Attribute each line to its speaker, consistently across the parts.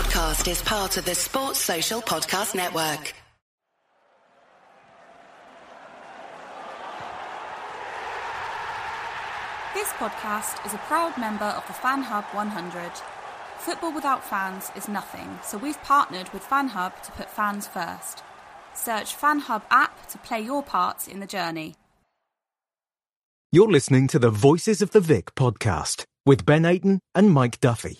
Speaker 1: podcast is part of the Sports Social Podcast Network.
Speaker 2: This podcast is a proud member of the Fan Hub 100. Football without fans is nothing, so we've partnered with Fan Hub to put fans first. Search Fan Hub app to play your part in the journey.
Speaker 3: You're listening to the Voices of the Vic podcast with Ben Aiton and Mike Duffy.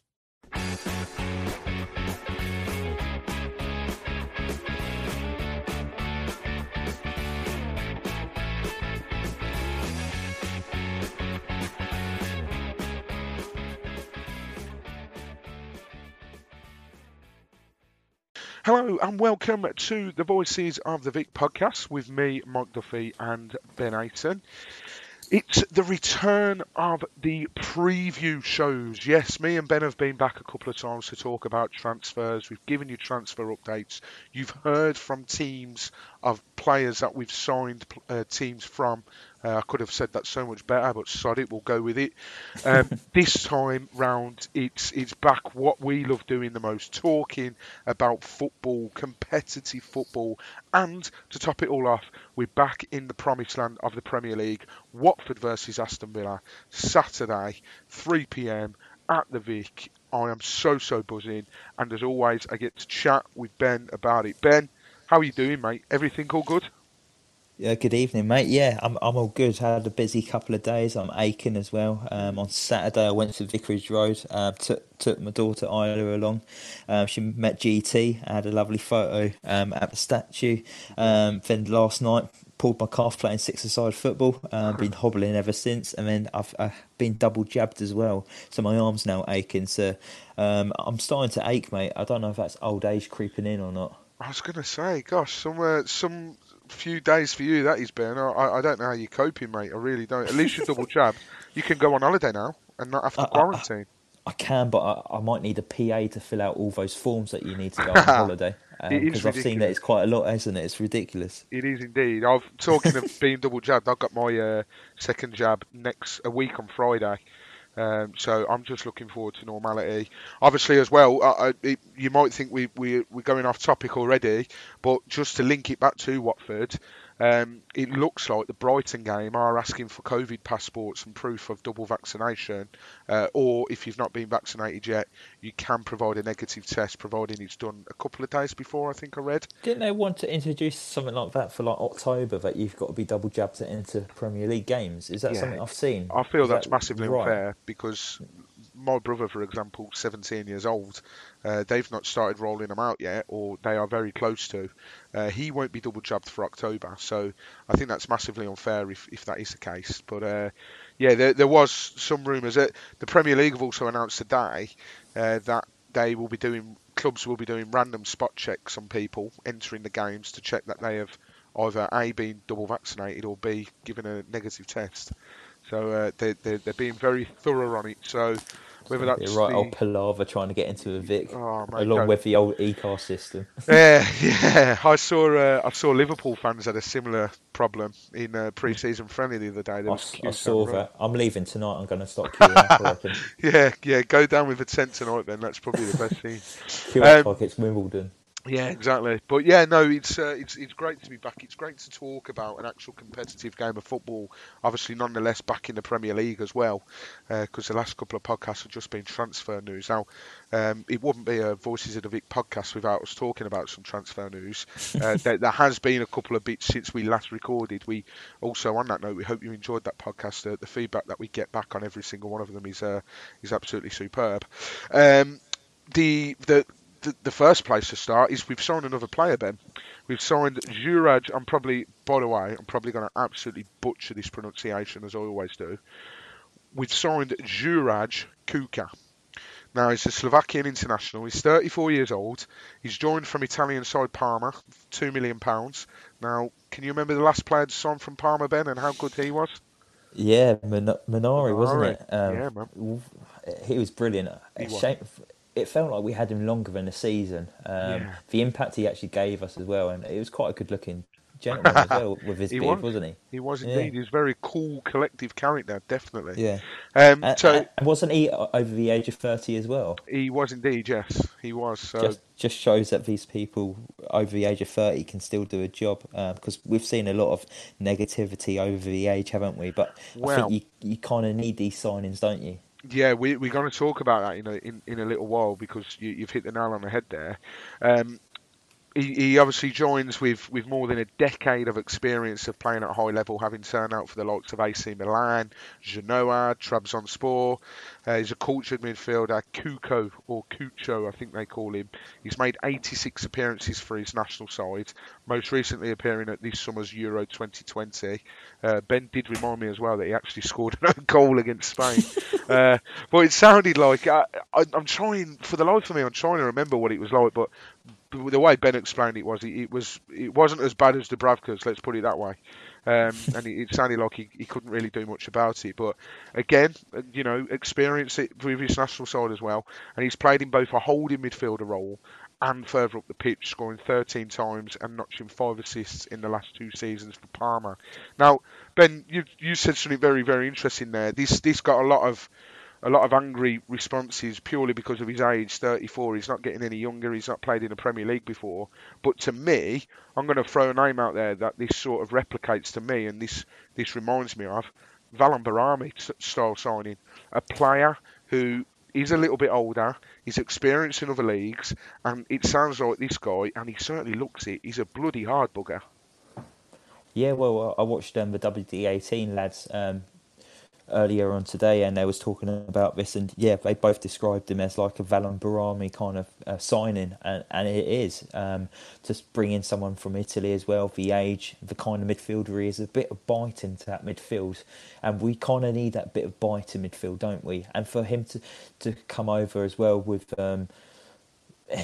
Speaker 4: Hello and welcome to the Voices of the Vic podcast with me, Mike Duffy, and Ben Aiton. It's the return of the preview shows. Yes, me and Ben have been back a couple of times to talk about transfers. We've given you transfer updates. You've heard from teams of players that we've signed uh, teams from. Uh, I could have said that so much better, but sod it, we'll go with it. Um, this time round, it's it's back what we love doing the most, talking about football, competitive football, and to top it all off, we're back in the promised land of the Premier League. Watford versus Aston Villa, Saturday, 3 p.m. at the Vic. I am so so buzzing, and as always, I get to chat with Ben about it. Ben, how are you doing, mate? Everything all good?
Speaker 5: Yeah, good evening, mate. Yeah, I'm I'm all good. Had a busy couple of days. I'm aching as well. Um, on Saturday, I went to Vicarage Road. Uh, took took my daughter Isla along. Um, she met GT. I had a lovely photo um, at the statue. Um, then last night, pulled my calf playing six-a-side football. Uh, been hobbling ever since, and then I've, I've been double jabbed as well. So my arm's now aching. So um, I'm starting to ache, mate. I don't know if that's old age creeping in or not.
Speaker 4: I was to say, gosh, somewhere, some few days for you that is, Ben. I, I don't know how you're coping, mate. I really don't. At least you're double jabbed. You can go on holiday now and not have to
Speaker 5: I- I-
Speaker 4: quarantine.
Speaker 5: I can, but I, I might need a PA to fill out all those forms that you need to go on holiday. Because I've seen that it's quite a lot, isn't it? It's ridiculous.
Speaker 4: It is indeed. I've talking of being double jabbed. I've got my uh, second jab next a week on Friday. Um, so I'm just looking forward to normality. Obviously, as well, uh, it, you might think we, we we're going off topic already, but just to link it back to Watford, um, it looks like the Brighton game are asking for COVID passports and proof of double vaccination, uh, or if you've not been vaccinated yet, you can provide a negative test, providing it's done a couple of days before. I think I read.
Speaker 5: Didn't they want to introduce something like that for like October that you've got to be double jabbed to enter Premier League games? Is that
Speaker 4: Yeah.
Speaker 5: something I've seen?
Speaker 4: I feel
Speaker 5: Is
Speaker 4: that's
Speaker 5: that
Speaker 4: massively
Speaker 5: right?
Speaker 4: unfair because my brother, for example, 17 years old, uh, they've not started rolling them out yet, or they are very close to. Uh, he won't be double jabbed for October, so I think that's massively unfair if, if that is the case. But uh, yeah, there, there was some rumours that the Premier League have also announced today uh, that they will be doing clubs will be doing random spot checks on people entering the games to check that they have either a been double vaccinated or b given a negative test. So uh, they, they they're being very thorough on it. So whether that's
Speaker 5: right
Speaker 4: the,
Speaker 5: old palaver trying to get into a Vic,
Speaker 4: Oh, mate,
Speaker 5: along
Speaker 4: don't.
Speaker 5: with the old e-car system.
Speaker 4: yeah, yeah. I saw uh, I saw Liverpool fans had a similar problem in a pre-season friendly the other day. There
Speaker 5: I,
Speaker 4: was
Speaker 5: I saw
Speaker 4: down the road.
Speaker 5: that. I'm leaving tonight. I'm going to stop queuing up. I reckon.
Speaker 4: Yeah, yeah. Go down with a tent tonight, then. That's probably the best thing.
Speaker 5: Queue
Speaker 4: Um,
Speaker 5: like it's Wimbledon.
Speaker 4: Yeah, exactly. But yeah, no, it's uh, it's it's great to be back. It's great to talk about an actual competitive game of football. Obviously, nonetheless, back in the Premier League as well, because the last couple of podcasts have just been transfer news. Now, um, it wouldn't be a Voices of the Vic podcast without us talking about some transfer news. Uh, there, there has been a couple of bits since we last recorded. We also, on that note, we hope you enjoyed that podcast. Uh, the feedback that we get back on every single one of them is uh, is absolutely superb. Um, the the the, the first place to start is we've signed another player, Ben. We've signed Juraj. I'm probably, by the way, I'm probably going to absolutely butcher this pronunciation as I always do. We've signed Juraj Kucka. Now he's a Slovakian international. He's 34 years old. He's joined from Italian side Parma, two million pounds. Now, can you remember the last player to sign from Parma, Ben, and how good he was?
Speaker 5: Yeah, Min- Minari, wasn't it? Um,
Speaker 4: Yeah, man.
Speaker 5: He was brilliant.
Speaker 4: He was.
Speaker 5: shame, it felt like we had him longer than a season. Um,
Speaker 4: Yeah.
Speaker 5: The impact he actually gave us as well, and it was quite a good looking gentleman as well with his
Speaker 4: He
Speaker 5: beard,
Speaker 4: was.
Speaker 5: was. not he?
Speaker 4: He was
Speaker 5: Yeah.
Speaker 4: indeed. He's a very cool, collective character, definitely.
Speaker 5: Yeah.
Speaker 4: Um,
Speaker 5: And,
Speaker 4: so
Speaker 5: and wasn't he over the age of thirty as well?
Speaker 4: he was indeed. Yes, he was. So
Speaker 5: just just shows that these people over the age of 30 can still do a job because we've seen a lot of negativity over the age haven't we but i think you, you kind of need these signings don't you
Speaker 4: Yeah, we, we're going to talk about that in a, in, in a little while because you, you've hit the nail on the head there. Um, he, he obviously joins with, with more than a decade of experience of playing at high level, having turned out for the likes of AC Milan, Genoa, Trabzonspor. Uh, he's a cultured midfielder, Kuko or Cucho, I think they call him. He's made 86 appearances for his national side, most recently appearing at this summer's Euro 2020. Uh, ben did remind me as well that he actually scored a goal against Spain. uh, but it sounded like I, I, I'm trying, for the life of me, I'm trying to remember what it was like. But the way Ben explained it was, it, it was, it wasn't as bad as Dubravka's. Let's put it that way. Um, and it, it sounded like he, he couldn't really do much about it. But again, you know, experience it with his national side as well, and he's played in both a holding midfielder role and further up the pitch, scoring 13 times and notching five assists in the last two seasons for Parma. Now, Ben, you you said something very very interesting there. This this got a lot of a lot of angry responses purely because of his age, 34. He's not getting any younger. He's not played in the Premier League before. But to me, I'm going to throw a name out there that this sort of replicates to me, and this this reminds me of Valon Behrami style signing, a player who is a little bit older, he's experienced in other leagues, and it sounds like this guy, and he certainly looks it. He's a bloody hard bugger.
Speaker 5: yeah well i watched um, the wd18 lads um, earlier on today and they was talking about this and yeah they both described him as like a Valon Behrami kind of uh, signing and, and it is um, just bringing someone from Italy as well the age the kind of midfielder he is a bit of bite into that midfield and we kind of need that bit of bite in midfield don't we? And for him to, to come over as well with um,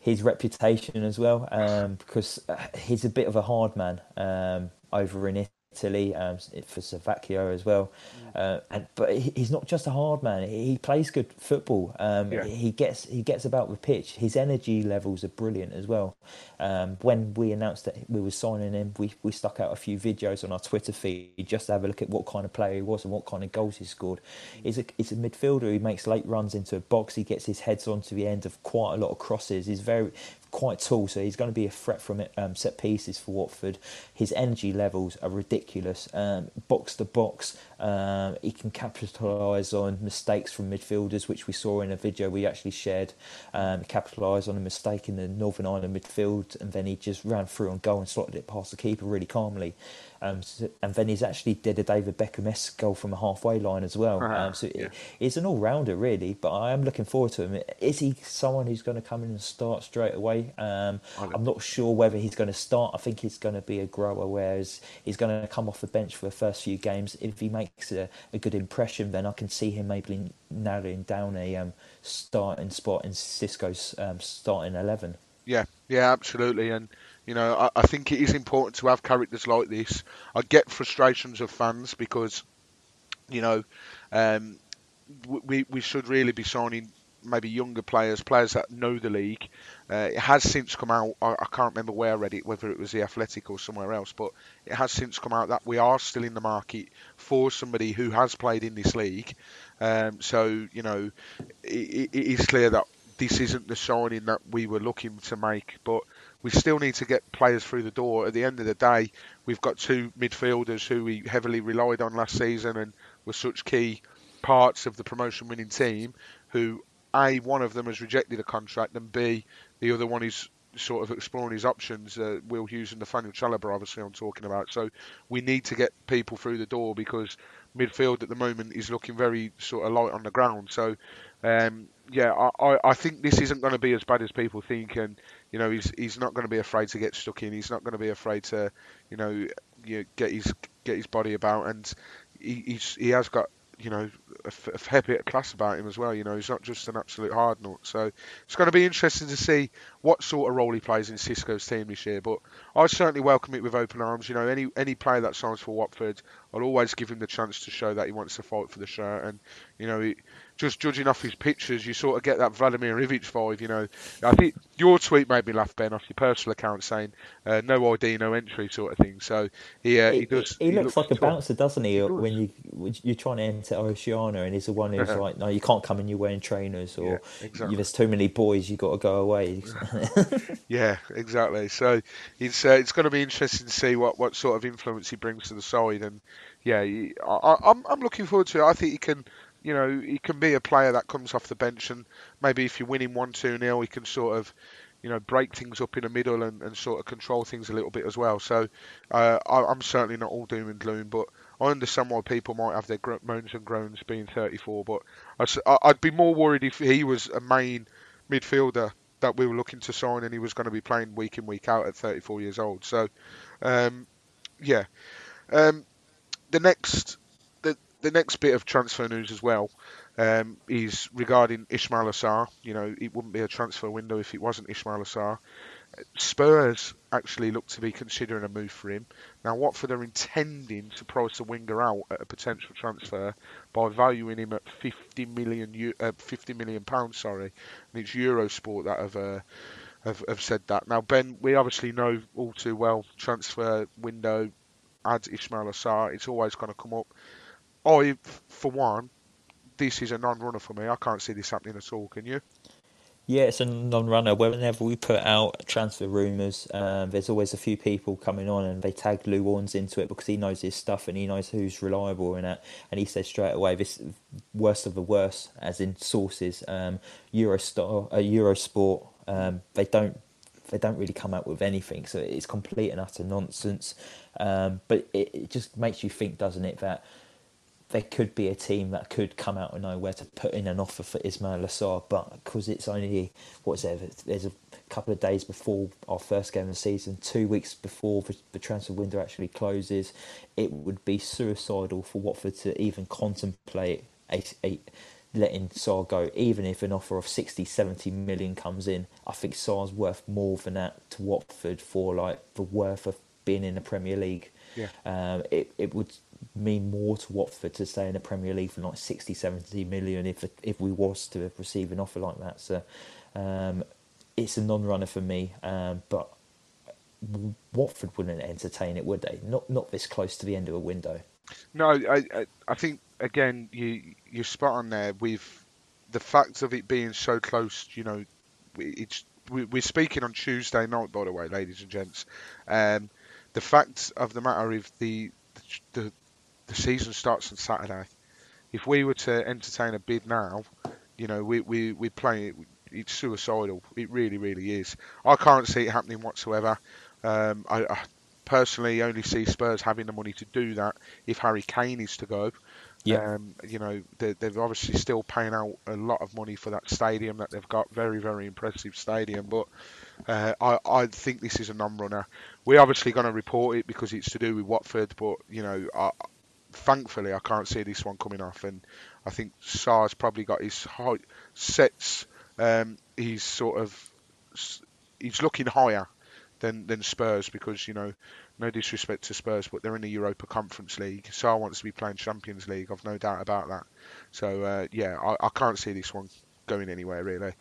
Speaker 5: his reputation as well um, because uh, he's a bit of a hard man um, over in Italy um, for Slovakia as well. Uh, and but he's not just a hard man. He plays good football. Um,
Speaker 4: Yeah.
Speaker 5: He gets he gets about the pitch. His energy levels are brilliant as well. Um, when we announced that we were signing him, we, we stuck out a few videos on our Twitter feed just to have a look at what kind of player he was and what kind of goals he scored. He's a he's a midfielder who makes late runs into a box. He gets his heads onto the end of quite a lot of crosses. He's very quite tall, so he's going to be a threat from it, um, set pieces for Watford. His energy levels are ridiculous. Um, box to box, um, he can capitalise on mistakes from midfielders, which we saw in a video we actually shared. Um, capitalise on a mistake in the Northern Ireland midfield, and then he just ran through on goal and slotted it past the keeper really calmly. Um, so- and then he's actually did a David Beckham-esque goal from a halfway line as well.
Speaker 4: Uh-huh,
Speaker 5: Um, so
Speaker 4: yeah.
Speaker 5: he's an all-rounder really, but I am looking forward to him. Is he someone who's going to come in and start straight away? Um, I'm not sure whether he's going to start. I think he's going to be a grower, whereas he's going to come off the bench for the first few games. If he makes a, a good impression, then I can see him maybe narrowing down a um, starting spot in Cisco's um, starting eleven.
Speaker 4: Yeah, yeah, absolutely. And you know, I, I think it is important to have characters like this. I get frustrations of fans because, you know, um, we we should really be signing maybe younger players, players that know the league. Uh, it has since come out. I, I can't remember where I read it, whether it was the Athletic or somewhere else, but it has since come out that we are still in the market for somebody who has played in this league. Um, so you know, it, it is clear that this isn't the signing that we were looking to make, but we still need to get players through the door. At the end of the day, we've got two midfielders who we heavily relied on last season and were such key parts of the promotion winning team who a one of them has rejected a contract and b the other one is sort of exploring his options uh, Will Hughes and Nathaniel Chalobah obviously I'm talking about so we need to get people through the door because midfield at the moment is looking very sort of light on the ground so um, yeah I, I, I think this isn't going to be as bad as people think and you know he's he's not going to be afraid to get stuck in he's not going to be afraid to you know, you get his get his body about and he, he has got you know a, a fair bit of class about him as well. You know, he's not just an absolute hard nut. So it's going to be interesting to see what sort of role he plays in Cisco's team this year. But I certainly welcome it with open arms. You know, any any player that signs for Watford, I'll always give him the chance to show that he wants to fight for the shirt. And you know, he, just judging off his pictures, you sort of get that Vladimir Ivic vibe. You know, I think your tweet made me laugh, Ben, off your personal account saying uh, no ID, no entry, sort of thing. So he uh, he, he does.
Speaker 5: He, he looks, looks, like a bouncer, doesn't he? he. When you when you're trying to enter Oceania, and he's the one who's like, no, you can't come in. You're wearing trainers, or yeah, exactly. there's too many boys. You got to go away.
Speaker 4: yeah, exactly. So it's uh, it's going to be interesting to see what, what sort of influence he brings to the side, and yeah, I, I'm I'm looking forward to it. I think he can you know, he can be a player that comes off the bench and maybe if you're winning 1 2 nil, he can sort of, you know, break things up in the middle and, and sort of control things a little bit as well. So uh, I, am certainly not all doom and gloom, but I understand why people might have their moans and groans being 34. But I, I'd be more worried if he was a main midfielder that we were looking to sign and he was going to be playing week in, week out at 34 years old. So, um, yeah. Um, the next the next bit of transfer news as well um, is regarding Ismaila Sarr. You know, it wouldn't be a transfer window if it wasn't Ismaila Sarr. Spurs actually look to be considering a move for him. Now, Watford are intending to price the winger out at a potential transfer by valuing him at 50 million, uh, 50 million pounds. Sorry, and it's Eurosport that have, uh, have have said that. Now, Ben, we obviously know all too well transfer window adds Ismaila Sarr. It's always going to come up. I, for one, this is a non-runner for me. I can't see this happening at all. Can you?
Speaker 5: Yeah, it's a non-runner. Whenever we put out transfer rumours, um, there's always a few people coming on and they tag Lou into it because he knows his stuff and he knows who's reliable in it. And he says straight away, this worst of the worst, as in sources, um, Eurostar, uh, Eurosport, um, they don't they don't really come out with anything. So it's complete and utter nonsense. Um, but it, it just makes you think, doesn't it, that there could be a team that could come out of nowhere to put in an offer for Ismaila Sarr, but because it's only what's there? There's a couple of days before our first game of the season, two weeks before the transfer window actually closes, it would be suicidal for Watford to even contemplate a, a letting Sarr go, even if an offer of 60, 70 million comes in. I think Sarr's worth more than that to Watford for like the worth of being in the Premier League.
Speaker 4: Yeah.
Speaker 5: Um, it, it would mean more to Watford to stay in the Premier League for like 60, 70 million if if we was to receive an offer like that. So um, it's a non-runner for me, um, but Watford wouldn't entertain it, would they? Not not this close to the end of a window.
Speaker 4: No, I I, think again you you're spot on there with the fact of it being so close. You know, it's we're speaking on Tuesday night, by the way, ladies and gents. Um, the fact of the matter is the the the season starts on Saturday. If we were to entertain a bid now, you know, we we we play it. It's suicidal. It really, really is. I can't see it happening whatsoever. Um, I, I, personally only see Spurs having the money to do that if Harry Kane is to go.
Speaker 5: Yeah.
Speaker 4: Um, you know, they're, they're, obviously still paying out a lot of money for that stadium that they've got. Very, very impressive stadium. But uh, I, I think this is a non-runner. We're obviously going to report it because it's to do with Watford. But you know, I, thankfully, I can't see this one coming off, and I think Sarr's probably got his height sets. Um, he's sort of he's looking higher than than Spurs because you know, no disrespect to Spurs, but they're in the Europa Conference League. Sarr wants to be playing Champions League. I've no doubt about that. So uh, yeah, I, I, can't see this one going anywhere really.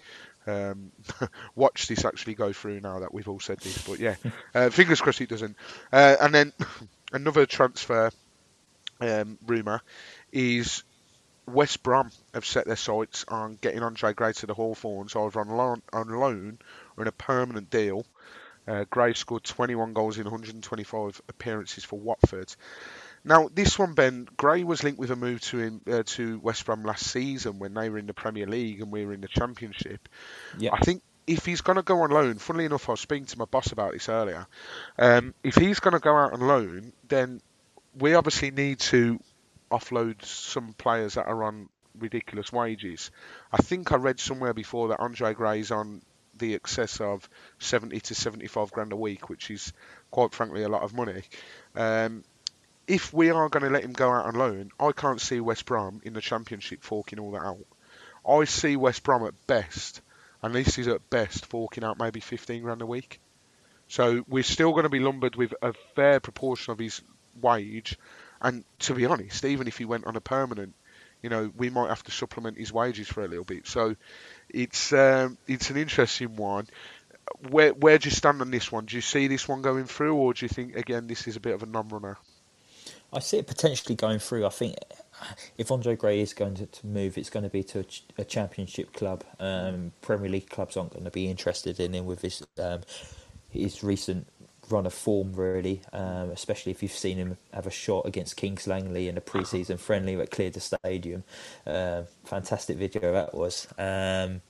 Speaker 4: Um, watch this actually go through now that we've all said this, but yeah, uh, fingers crossed it doesn't. Uh, and then another transfer um, rumour is West Brom have set their sights on getting Andre Gray to the Hawthorns either on loan, on loan or in a permanent deal. Uh, Gray scored 21 goals in 125 appearances for Watford. Now, this one, Ben, Gray was linked with a move to him, uh, to West Brom last season when they were in the Premier League and we were in the Championship.
Speaker 5: Yeah.
Speaker 4: I think if he's going to go on loan, funnily enough, I was speaking to my boss about this earlier. Um, if he's going to go out on loan, then we obviously need to offload some players that are on ridiculous wages. I think I read somewhere before that Andre Gray's on the excess of 70 to 75 grand a week, which is quite frankly a lot of money. Um, if we are going to let him go out on loan, I can't see West Brom in the Championship forking all that out. I see West Brom at best, and this is at best, forking out maybe 15 grand a week. So we're still going to be lumbered with a fair proportion of his wage. And to be honest, even if he went on a permanent, you know, we might have to supplement his wages for a little bit. So it's um, it's an interesting one. Where where do you stand on this one? Do you see this one going through, or do you think again this is a bit of a non-runner?
Speaker 5: I see it potentially going through. I think if Andre Gray is going to, to move, it's going to be to a, a championship club. Um, Premier League clubs aren't going to be interested in him with his um, his recent run of form, really, um, especially if you've seen him have a shot against Kings Langley in a pre-season friendly that cleared the stadium. Uh, fantastic video that was. Um,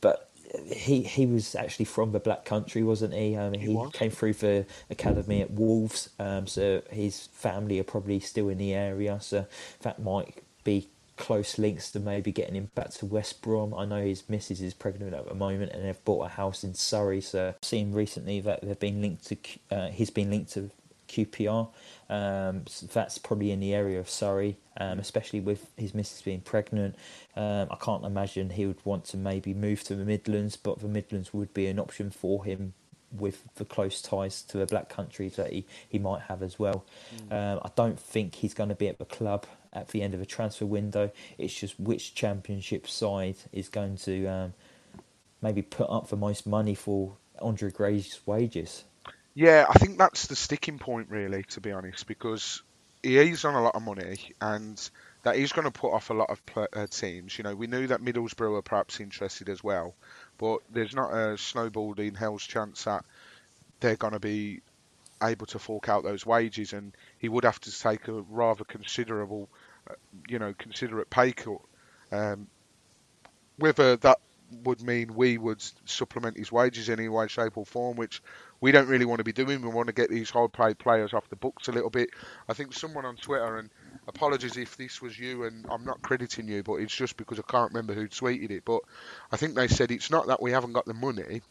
Speaker 5: but he he was actually from the Black Country, wasn't he? Um, he, he came through the academy at Wolves, um, so his family are probably still in the area. So that might be close links to maybe getting him back to West Brom. I know his missus is pregnant at the moment, and they've bought a house in Surrey. So I've seen recently that they've been linked to. Uh, he's been linked to QPR. Um, so that's probably in the area of Surrey, um, especially with his missus being pregnant. Um, I can't imagine he would want to maybe move to the Midlands, but the Midlands would be an option for him with the close ties to the black countries that he, he might have as well. Mm. I don't think he's going to be at the club at the end of a transfer window. It's just which championship side is going to um, maybe put up the most money for Andre Gray's wages.
Speaker 4: Yeah, I think that's the sticking point, really, to be honest, because he is on a lot of money and that is going to put off a lot of uh, teams. You know, we knew that Middlesbrough were perhaps interested as well, but there's not a snowballed in hell's chance that they're going to be able to fork out those wages, and he would have to take a rather considerable, you know, considerate pay cut. Um, whether that would mean we would supplement his wages in any way, shape, or form, which we don't really want to be doing. We want to get these high paid players off the books a little bit. I think someone on Twitter, and apologies if this was you, and I'm not crediting you, but it's just because I can't remember who tweeted it. But I think they said it's not that we haven't got the money.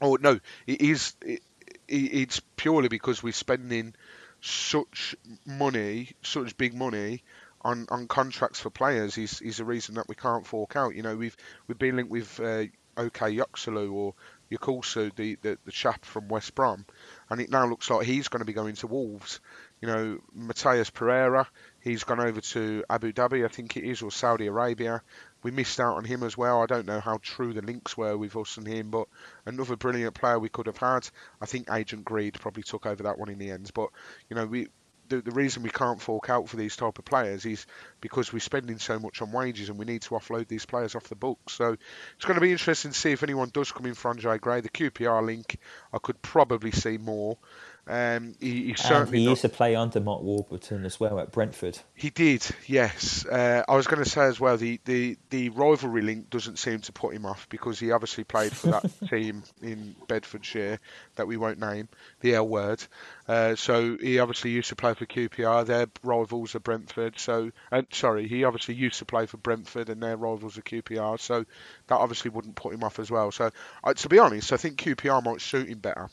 Speaker 4: Oh no, it is. It, it's purely because we're spending such money, such big money on, on contracts for players is, is a reason that we can't fork out. You know, we've we've been linked with uh, Okay Yokuşlu or Yakulsu, the, the, the chap from West Brom, and it now looks like he's going to be going to Wolves. You know, Matheus Pereira, he's gone over to Abu Dhabi, I think it is, or Saudi Arabia. We missed out on him as well. I don't know how true the links were with us and him, but another brilliant player we could have had. I think Agent Greed probably took over that one in the end. But you know, we the, the reason we can't fork out for these type of players is because we're spending so much on wages and we need to offload these players off the books. So it's going to be interesting to see if anyone does come in for Andre Gray. The QPR link, I could probably see more. Um, he, he certainly
Speaker 5: he
Speaker 4: not...
Speaker 5: used to play under Mark Warburton as well at Brentford.
Speaker 4: He did, yes. Uh, I was going to say as well the, the, the rivalry link doesn't seem to put him off because he obviously played for that team in Bedfordshire that we won't name, the L word. Uh, so he obviously used to play for QPR. Their rivals are Brentford. So uh, sorry, he obviously used to play for Brentford and their rivals are QPR. So that obviously wouldn't put him off as well. So uh, to be honest, I think QPR might suit him better.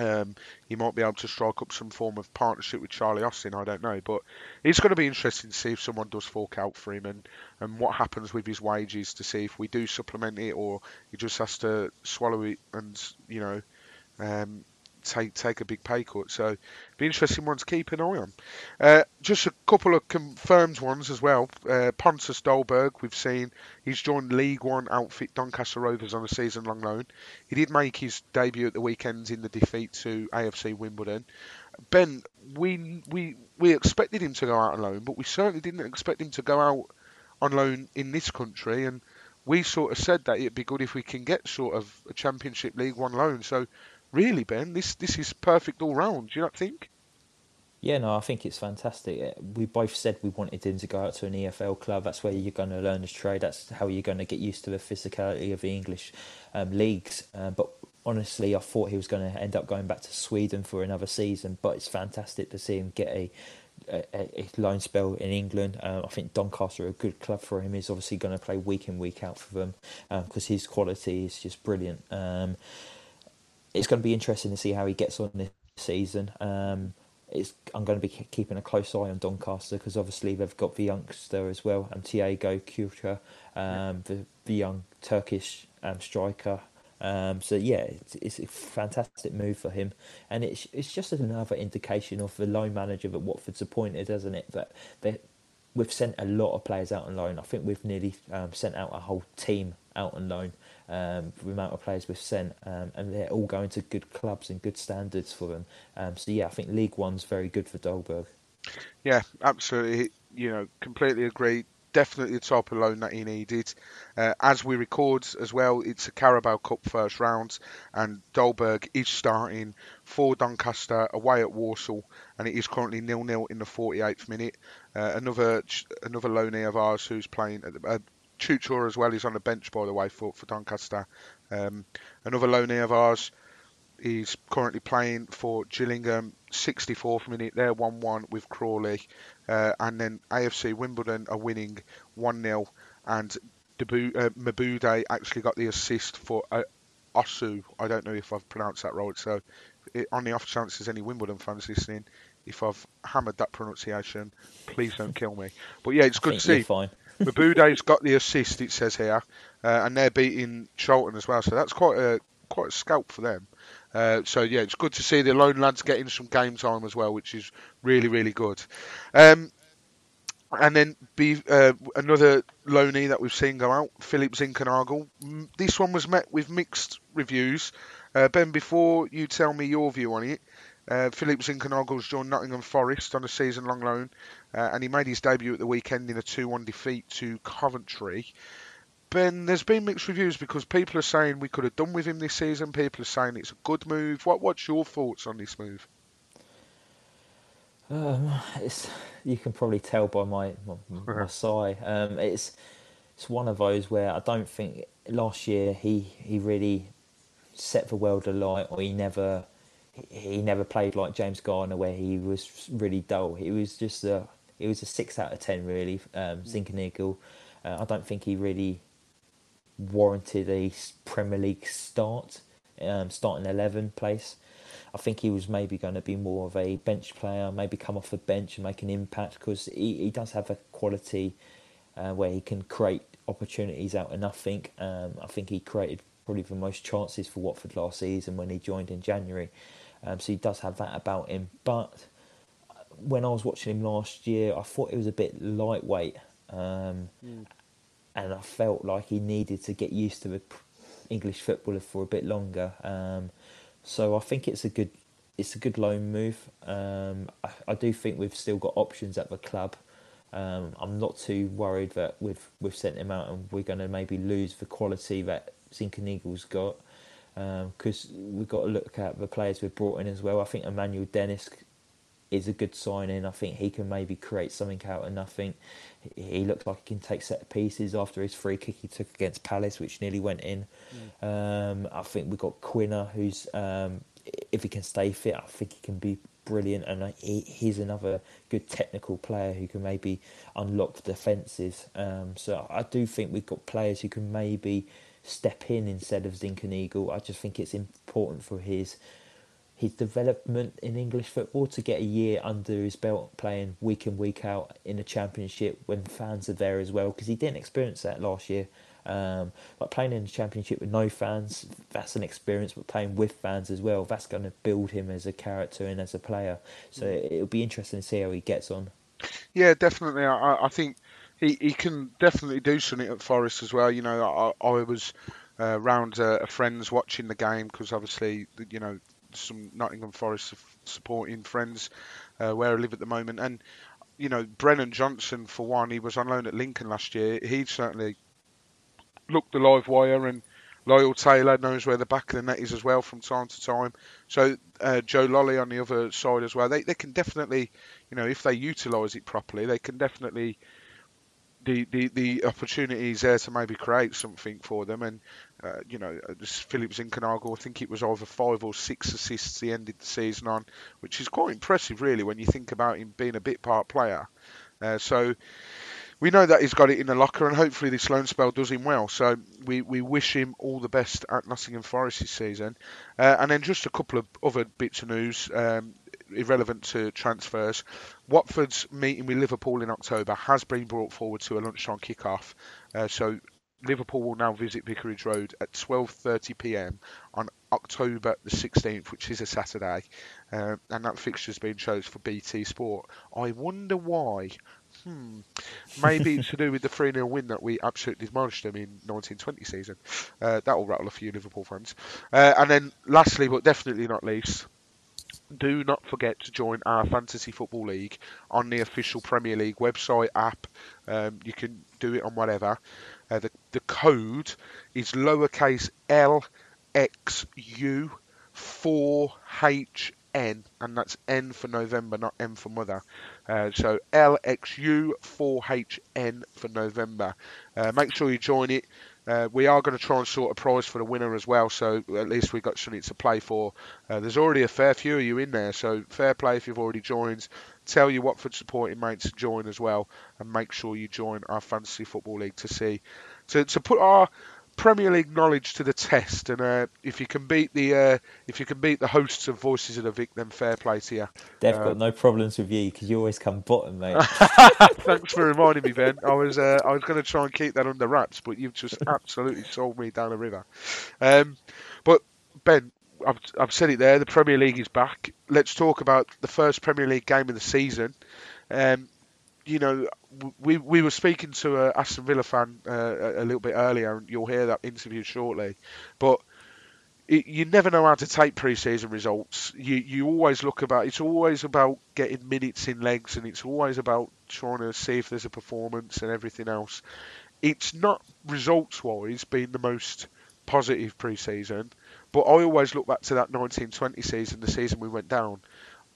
Speaker 4: Um, he might be able to strike up some form of partnership with Charlie Austin. I don't know, but it's going to be interesting to see if someone does fork out for him and, and what happens with his wages to see if we do supplement it or he just has to swallow it and you know um, take take a big pay cut. So be interesting one to keep an eye on. Uh, just a couple of confirmed ones as well. Uh, Pontus Dahlberg, we've seen he's joined League One outfit Doncaster Rovers on a season-long loan. He did make his debut at the weekend in the defeat to AFC Wimbledon. Ben, we we we expected him to go out on loan, but we certainly didn't expect him to go out on loan in this country and we sort of said that it'd be good if we can get sort of a Championship League One loan. So really, Ben, this this is perfect all round. Do you not think?
Speaker 5: Yeah, no, I think it's fantastic. We both said we wanted him to go out to an EFL club. That's where you're going to learn his trade. That's how you're going to get used to the physicality of the English um, leagues. Um, but honestly, I thought he was going to end up going back to Sweden for another season. But it's fantastic to see him get a a, a loan spell in England. Um, I think Doncaster are a good club for him. He's obviously going to play week in week out for them because um, his quality is just brilliant. Um, it's going to be interesting to see how he gets on this season. Um, it's, I'm going to be keeping a close eye on Doncaster because obviously they've got the youngster as well, and Tiago Çukur, um, the, the young Turkish um, striker. Um, so yeah, it's, it's, a fantastic move for him, and it's it's just another indication of the loan manager that Watford's appointed, isn't it? That they we've sent a lot of players out on loan. I think we've nearly um, sent out a whole team out on loan. Um, the amount of players we've sent, um, and they're all going to good clubs and good standards for them. Um, so yeah, I think League One's very good for Dahlberg.
Speaker 4: Yeah, absolutely. You know, completely agree definitely the type of loan that he needed. Uh, as we record as well, it's a Carabao Cup first round, and Dahlberg is starting for Doncaster away at Walsall, and it is currently nil nil in the 48th minute. Uh, another another loanee of ours who's playing at the, uh, Çukur as well. He's on the bench by the way for for Doncaster. Um, another loanee of ours. He's currently playing for Gillingham, 64th minute. They're 1 1 with Crawley. Uh, and then AFC Wimbledon are winning 1 0. And Debu- uh, Mebude actually got the assist for uh, Osu. I don't know if I've pronounced that right. So, it, on the off chance there's any Wimbledon fans listening, if I've hammered that pronunciation, please don't kill me. But yeah, it's good to see.
Speaker 5: Fine.
Speaker 4: Mebude's got the assist, it says here, uh, and they're beating Charlton as well. So that's quite a quite a scalp for them. Uh, so yeah, it's good to see the lone lads getting some game time as well, which is really really good. Um, and then be uh, another loanee that we've seen go out, Philip Zinckernagel. This one was met with mixed reviews. Uh, ben, before you tell me your view on it, uh, Philip Zinckernagel joined Nottingham Forest on a season-long loan, uh, and he made his debut at the weekend in a 2-1 defeat to Coventry. Ben, there's been mixed reviews because people are saying we could have done with him this season. People are saying it's a good move. What What's your thoughts on this move?
Speaker 5: Um, it's you can probably tell by my my, my sigh. Um, it's it's one of those where I don't think last year he he really set the world alight, or he never he never played like James Garner, where he was really dull. He was just a he was a six out of ten really. Um, Zinckernagel, uh, I don't think he really warranted a Premier League start, um, starting eleven place. I think he was maybe going to be more of a bench player, maybe come off the bench and make an impact because he, he does have a quality uh, where he can create opportunities out of nothing. Um, I think he created probably the most chances for Watford last season when he joined in January. Um, so he does have that about him. But when I was watching him last year, I thought he was a bit lightweight. Um, mm. And I felt like he needed to get used to the English footballer for a bit longer. Um, so I think it's a good it's a good loan move. Um, I, I, do think we've still got options at the club. Um, I'm not too worried that we've we've sent him out and we're going to maybe lose the quality that Zinckernagel got because um, we've got to look at the players we've brought in as well. I think Emmanuel Dennis is a good signing. I think he can maybe create something out of nothing. He looks like he can take set pieces after his free kick he took against Palace, which nearly went in. Mm. Um, I think we've got Quina, who's um, if he can stay fit, I think he can be brilliant, and he, he's another good technical player who can maybe unlock defences. Um, so I do think we've got players who can maybe step in instead of Zinckernagel. I just think it's important for his his development in English football to get a year under his belt playing week in week out in the championship when fans are there as well because he didn't experience that last year. Um, but playing in the championship with no fans, that's an experience. But playing with fans as well, that's going to build him as a character and as a player. So mm. it'll be interesting to see how he gets on.
Speaker 4: Yeah, definitely. I, I think he, he can definitely do something at Forest as well. You know, I, I was uh, round uh, a friend's watching the game because obviously, you know, some Nottingham Forest supporting friends uh, where I live at the moment. And, you know, Brennan Johnson, for one, he was on loan at Lincoln last year. He certainly looked the live wire and Lyle Taylor knows where the back of the net is as well from time to time. So uh, Joe Lolley on the other side as well. They, they can definitely, you know, if they utilise it properly, they can definitely the, the, the opportunities there to maybe create something for them. And, uh, you know, uh, Philip Zinckernagel, I think it was over five or six assists he ended the season on, which is quite impressive, really, when you think about him being a bit part player. Uh, so we know that he's got it in the locker, and hopefully this loan spell does him well. So we, we wish him all the best at Nottingham Forest this season. Uh, and then just a couple of other bits of news. Um, irrelevant to transfers. Watford's meeting with Liverpool in October has been brought forward to a lunchtime kick-off. Uh, so Liverpool will now visit Vicarage Road at 12:30 p.m. on October the 16th, which is a Saturday, uh, and that fixture's been chosen for BT Sport. I wonder why hmm, maybe it's to do with the 3 0 win that we absolutely demolished them in 1920 season. Uh, that will rattle a few Liverpool fans. Uh, and then, lastly, but definitely not least, do not forget to join our Fantasy Football League on the official Premier League website app. Um, you can do it on whatever. Uh, the, the code is lowercase l x u 4hn, and that's N for November, not M for Mother. Uh, so LXU 4HN for November. Uh, make sure you join it. Uh, we are going to try and sort a prize for the winner as well, so at least we've got something to play for. Uh, there's already a fair few of you in there, so fair play if you've already joined. Tell your Watford supporting mates to join as well, and make sure you join our fantasy football league to see to, to put our Premier League knowledge to the test, and uh, if you can beat the uh, if you can beat the hosts of Voices of the Vic, then fair play to you.
Speaker 5: They've got no problems with you because you always come bottom, mate.
Speaker 4: Thanks for reminding me, Ben. I was uh, I was going to try and keep that under wraps, but you've just absolutely sold me down the river. Um, but Ben, I've, I've said it there. The Premier League is back. Let's talk about the first Premier League game of the season. Um, you know, we we were speaking to a Aston Villa fan uh, a little bit earlier, and you'll hear that interview shortly. But it, you never know how to take pre-season results. You you always look about. It's always about getting minutes in legs, and it's always about trying to see if there's a performance and everything else. It's not results-wise being the most positive pre-season, but I always look back to that 1920 season, the season we went down.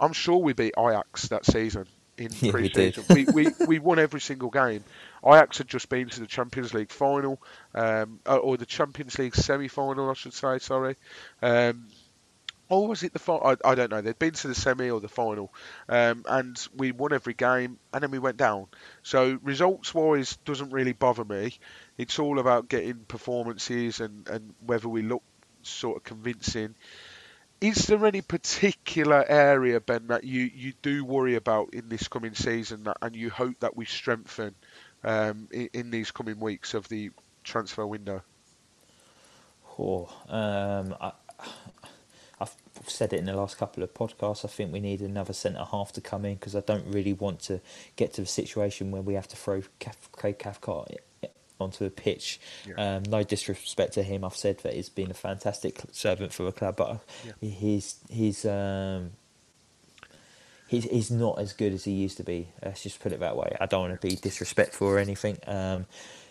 Speaker 4: I'm sure we beat Ajax that season in
Speaker 5: Yeah, we
Speaker 4: pre-season.
Speaker 5: did.
Speaker 4: we, we, we won every single game. Ajax had just been to the Champions League final, um, uh, or the Champions League semi-final, I should say. Sorry. Um, or was it the final? I, I don't know. They'd been to the semi or the final, um, and we won every game, and then we went down. So results-wise, doesn't really bother me. It's all about getting performances and, and whether we look sort of convincing. Is there any particular area, Ben, that you, you do worry about in this coming season, that, and you hope that we strengthen um, in, in these coming weeks of the transfer window?
Speaker 5: Oh, um, I, I've said it in the last couple of podcasts. I think we need another centre half to come in because I don't really want to get to the situation where we have to throw Kaf- Craig Cathcart onto a pitch.
Speaker 4: Yeah.
Speaker 5: Um, no disrespect to him, I've said that he's been a fantastic servant for the club, but
Speaker 4: Yeah.
Speaker 5: he's he's um, he's he's not as good as he used to be. Let's just put it that way. I don't want to be disrespectful or anything. Um,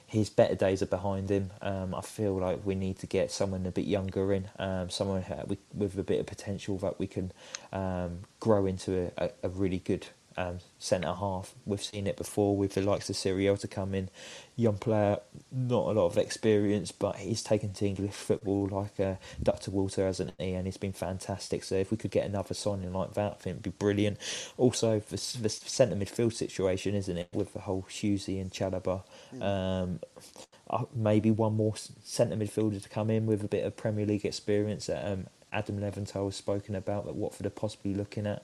Speaker 5: his better days are behind him. Um, I feel like we need to get someone a bit younger in, um, someone with, with a bit of potential that we can um, grow into a, a, a really good um, centre half. We've seen it before with the likes of Cyril to come in, young player, not a lot of experience, but he's taken to English football like uh, Dr. Walter, hasn't he? And he's been fantastic. So if we could get another signing like that, I think it'd be brilliant. Also, the, the centre midfield situation, isn't it, with the whole Hughesy and Chalobah. Um, uh, maybe one more centre midfielder to come in with a bit of Premier League experience. that, Um, Adam Leventhal has spoken about that Watford are possibly looking at.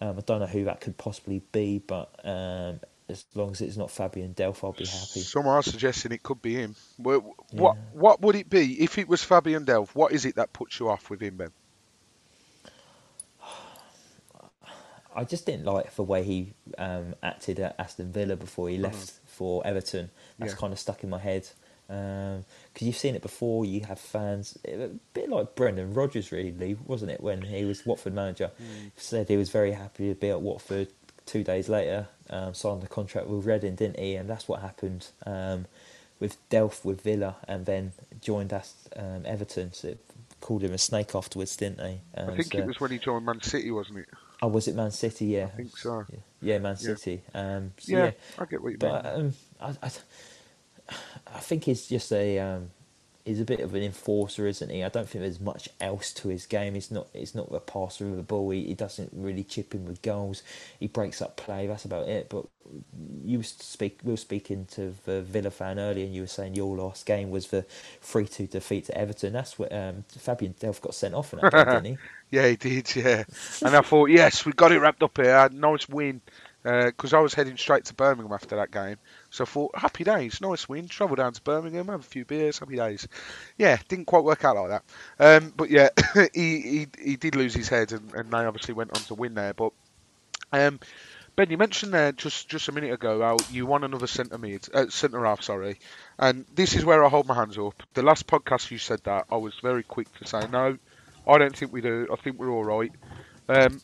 Speaker 5: Um, I don't know who that could possibly be, but um, as long as it's not Fabian Delph, I'll be happy.
Speaker 4: Some are suggesting it could be him. What, what what would it be if it was Fabian Delph? What is it that puts you off with him, Ben?
Speaker 5: I just didn't like the way he um, acted at Aston Villa before he left for Everton. That's
Speaker 4: Yeah.
Speaker 5: kind of stuck in my head. Because you've seen it before, you have fans, a bit like Brendan Rodgers, really, wasn't it, when he was Watford manager? Said he was very happy to be at Watford. Two days later, um, signed a contract with Reading, didn't he? And that's what happened um, with Delph with Villa, and then joined us um, Everton. So called him a snake afterwards, didn't they? Um,
Speaker 4: I think
Speaker 5: so-
Speaker 4: it was when he joined Man City, wasn't it?
Speaker 5: Oh, was it Man City? Yeah,
Speaker 4: I think so.
Speaker 5: Yeah, yeah Man
Speaker 4: Yeah.
Speaker 5: City. Um, so
Speaker 4: Yeah,
Speaker 5: yeah,
Speaker 4: I get what you
Speaker 5: but
Speaker 4: mean.
Speaker 5: um, I, I, I think he's just a um, he's a bit of an enforcer, isn't he? I don't think there's much else to his game. He's not he's not a passer of the ball. He, he doesn't really chip in with goals. He breaks up play. That's about it. But you speak we were speaking to the Villa fan earlier, and you were saying your last game was the three two defeat to Everton. That's what um, Fabian Delph got sent off in that game, didn't he?
Speaker 4: Yeah, he did. Yeah, and I thought, yes, we got it wrapped up here. Nice win. Because I was heading straight to Birmingham after that game, so I thought, happy days, nice win. Travel down to Birmingham, have a few beers, happy days. Yeah, didn't quite work out like that. Um, but yeah, he, he he did lose his head, and, and they obviously went on to win there. But um, Ben, you mentioned there just just a minute ago how you want another centre mid, uh, centre half, sorry, and this is where I hold my hands up. The last podcast you said that, I was very quick to say no. I don't think we do. I think we're all right. Um,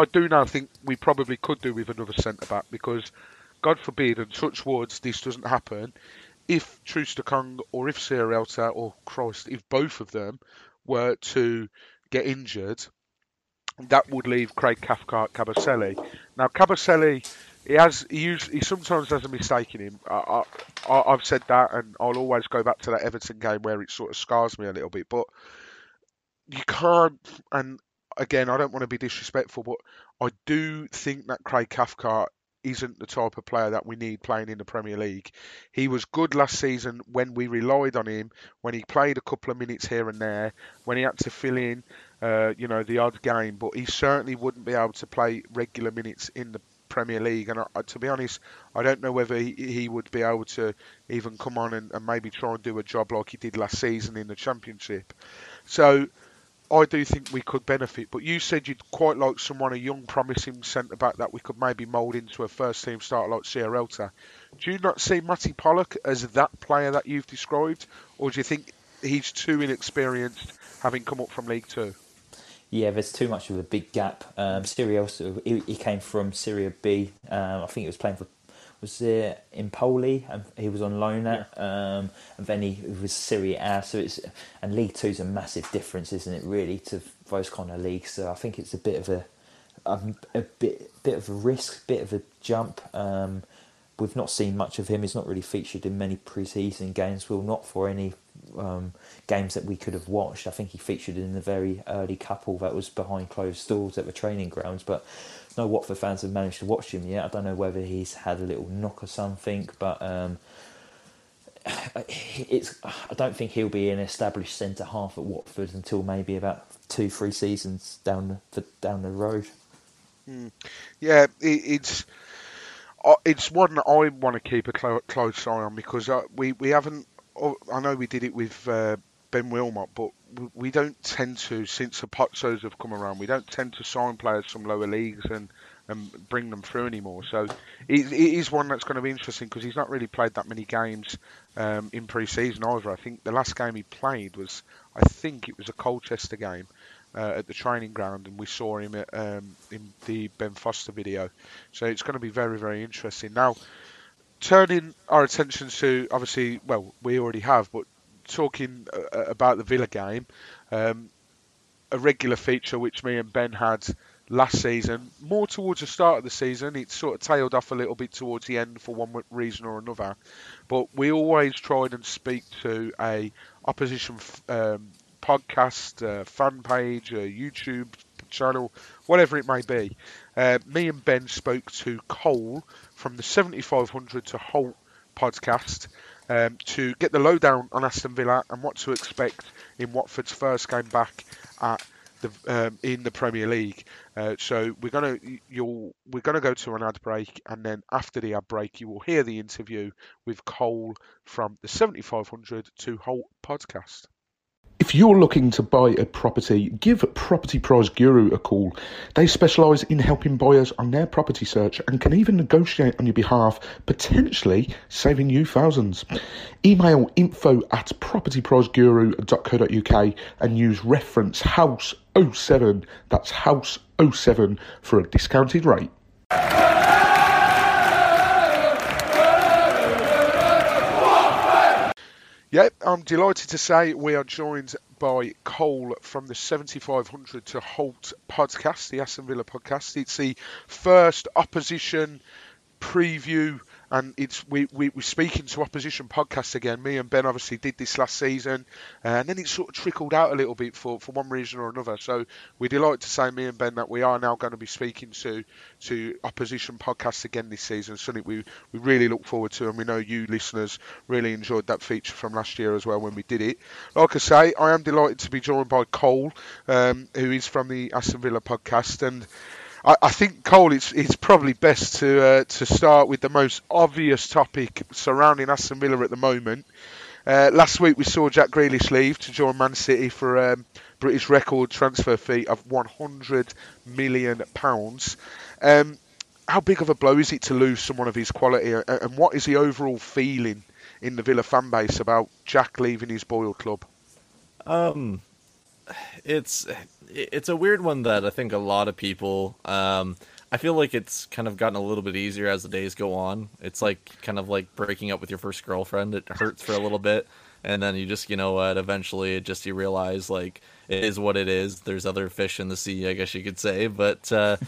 Speaker 4: I do now think we probably could do with another centre back because, God forbid, and such words, this doesn't happen. If Troost-Ekong or if Sierralta or Christ, if both of them were to get injured, that would leave Craig Cathcart Kabasele. Now Kabasele, he has he, use, he sometimes has a mistake in him. I, I, I've said that, and I'll always go back to that Everton game where it sort of scars me a little bit. But you can't, and again, I don't want to be disrespectful, but I do think that Craig Cathcart isn't the type of player that we need playing in the Premier League. He was good last season when we relied on him, when he played a couple of minutes here and there, when he had to fill in uh, you know, the odd game, but he certainly wouldn't be able to play regular minutes in the Premier League. And I, to be honest, I don't know whether he, he would be able to even come on and, and, maybe try and do a job like he did last season in the Championship. So I do think we could benefit. But you said you'd quite like someone, a young, promising centre back that we could maybe mould into a first team starter like Sierralta. Do you not see Matty Pollock as that player that you've described, or do you think he's too inexperienced having come up from League Two?
Speaker 5: Yeah, there's too much of a big gap. Um, Sierralta, he, he, came from Serie B. Um, I think he was playing for was it Empoli, and he was on loan at, yeah. um, and then he was Serie A. So it's and League Two is a massive difference, isn't it? Really, to those kind of leagues. So I think it's a bit of a a, a bit bit of a risk, bit of a jump. Um, we've not seen much of him. He's not really featured in many pre-season games. Well, not for any um, games that we could have watched. I think he featured in the very early couple that was behind closed doors at the training grounds. But no Watford fans have managed to watch him yet. I don't know whether he's had a little knock or something, but um, it's. I don't think he'll be an established centre half at Watford until maybe about two, three seasons down the down the road.
Speaker 4: Mm. Yeah, it, it's it's one that I want to keep a close, close eye on because uh, we we haven't. Oh, I know we did it with uh, Ben Wilmot, but we don't tend to since the Pozzos have come around. We don't tend to sign players from lower leagues and and bring them through anymore. So it, it is one that's going to be interesting because he's not really played that many games um, in pre-season either. I think the last game he played was, I think it was a Colchester game, uh, at the training ground, and we saw him at, um, in the Ben Foster video. So it's going to be very, very interesting. Now, turning our attention to obviously, well, we already have, but talking uh, about the Villa game, um, a regular feature which me and Ben had last season, more towards the start of the season. It sort of tailed off a little bit towards the end for one reason or another. But we always tried and speak to a opposition um, podcast, uh, fan page, YouTube channel, whatever it may be. Uh, me and Ben spoke to Cole from the 7500 to Holte podcast um, to get the lowdown on Aston Villa and what to expect in Watford's first game back at the, um, in the Premier League. Uh, so we're gonna you'll we're gonna go to an ad break, and then after the ad break, you will hear the interview with Cole from the 7500 to Holte podcast.
Speaker 6: If you're looking to buy a property, give Property Price Guru a call. They specialise in helping buyers on their property search and can even negotiate on your behalf, potentially saving you thousands. Email info at propertypriceguru.co.uk and use reference house 07, that's house 07 for a discounted rate.
Speaker 4: Yep, I'm delighted to say we are joined by Cole from the 7500 to Holte podcast, the Aston Villa podcast. It's the first opposition preview and it's we, we we're speaking to opposition podcasts again. Me and Ben obviously did this last season, uh, and then it sort of trickled out a little bit for, for one reason or another. So we're delighted to say, me and Ben, that we are now going to be speaking to to opposition podcasts again this season. Something we we really look forward to, and we know you listeners really enjoyed that feature from last year as well when we did it. Like I say, I am delighted to be joined by Cole, um, who is from the Aston Villa podcast, and I, I think Cole, it's it's probably best to uh, to start with the most obvious topic surrounding Aston Villa at the moment. Uh, last week we saw Jack Grealish leave to join Man City for um, British record transfer fee of 100 million pounds. Um, how big of a blow is it to lose someone of his quality, and what is the overall feeling in the Villa fan base about Jack leaving his Boyle club?
Speaker 7: Um, it's it's a weird one that I think a lot of people. Um, I feel like it's kind of gotten a little bit easier as the days go on. It's like kind of like breaking up with your first girlfriend. It hurts for a little bit, and then you just you know what? Eventually, it just you realize like it is what it is. There's other fish in the sea, I guess you could say, but. Uh,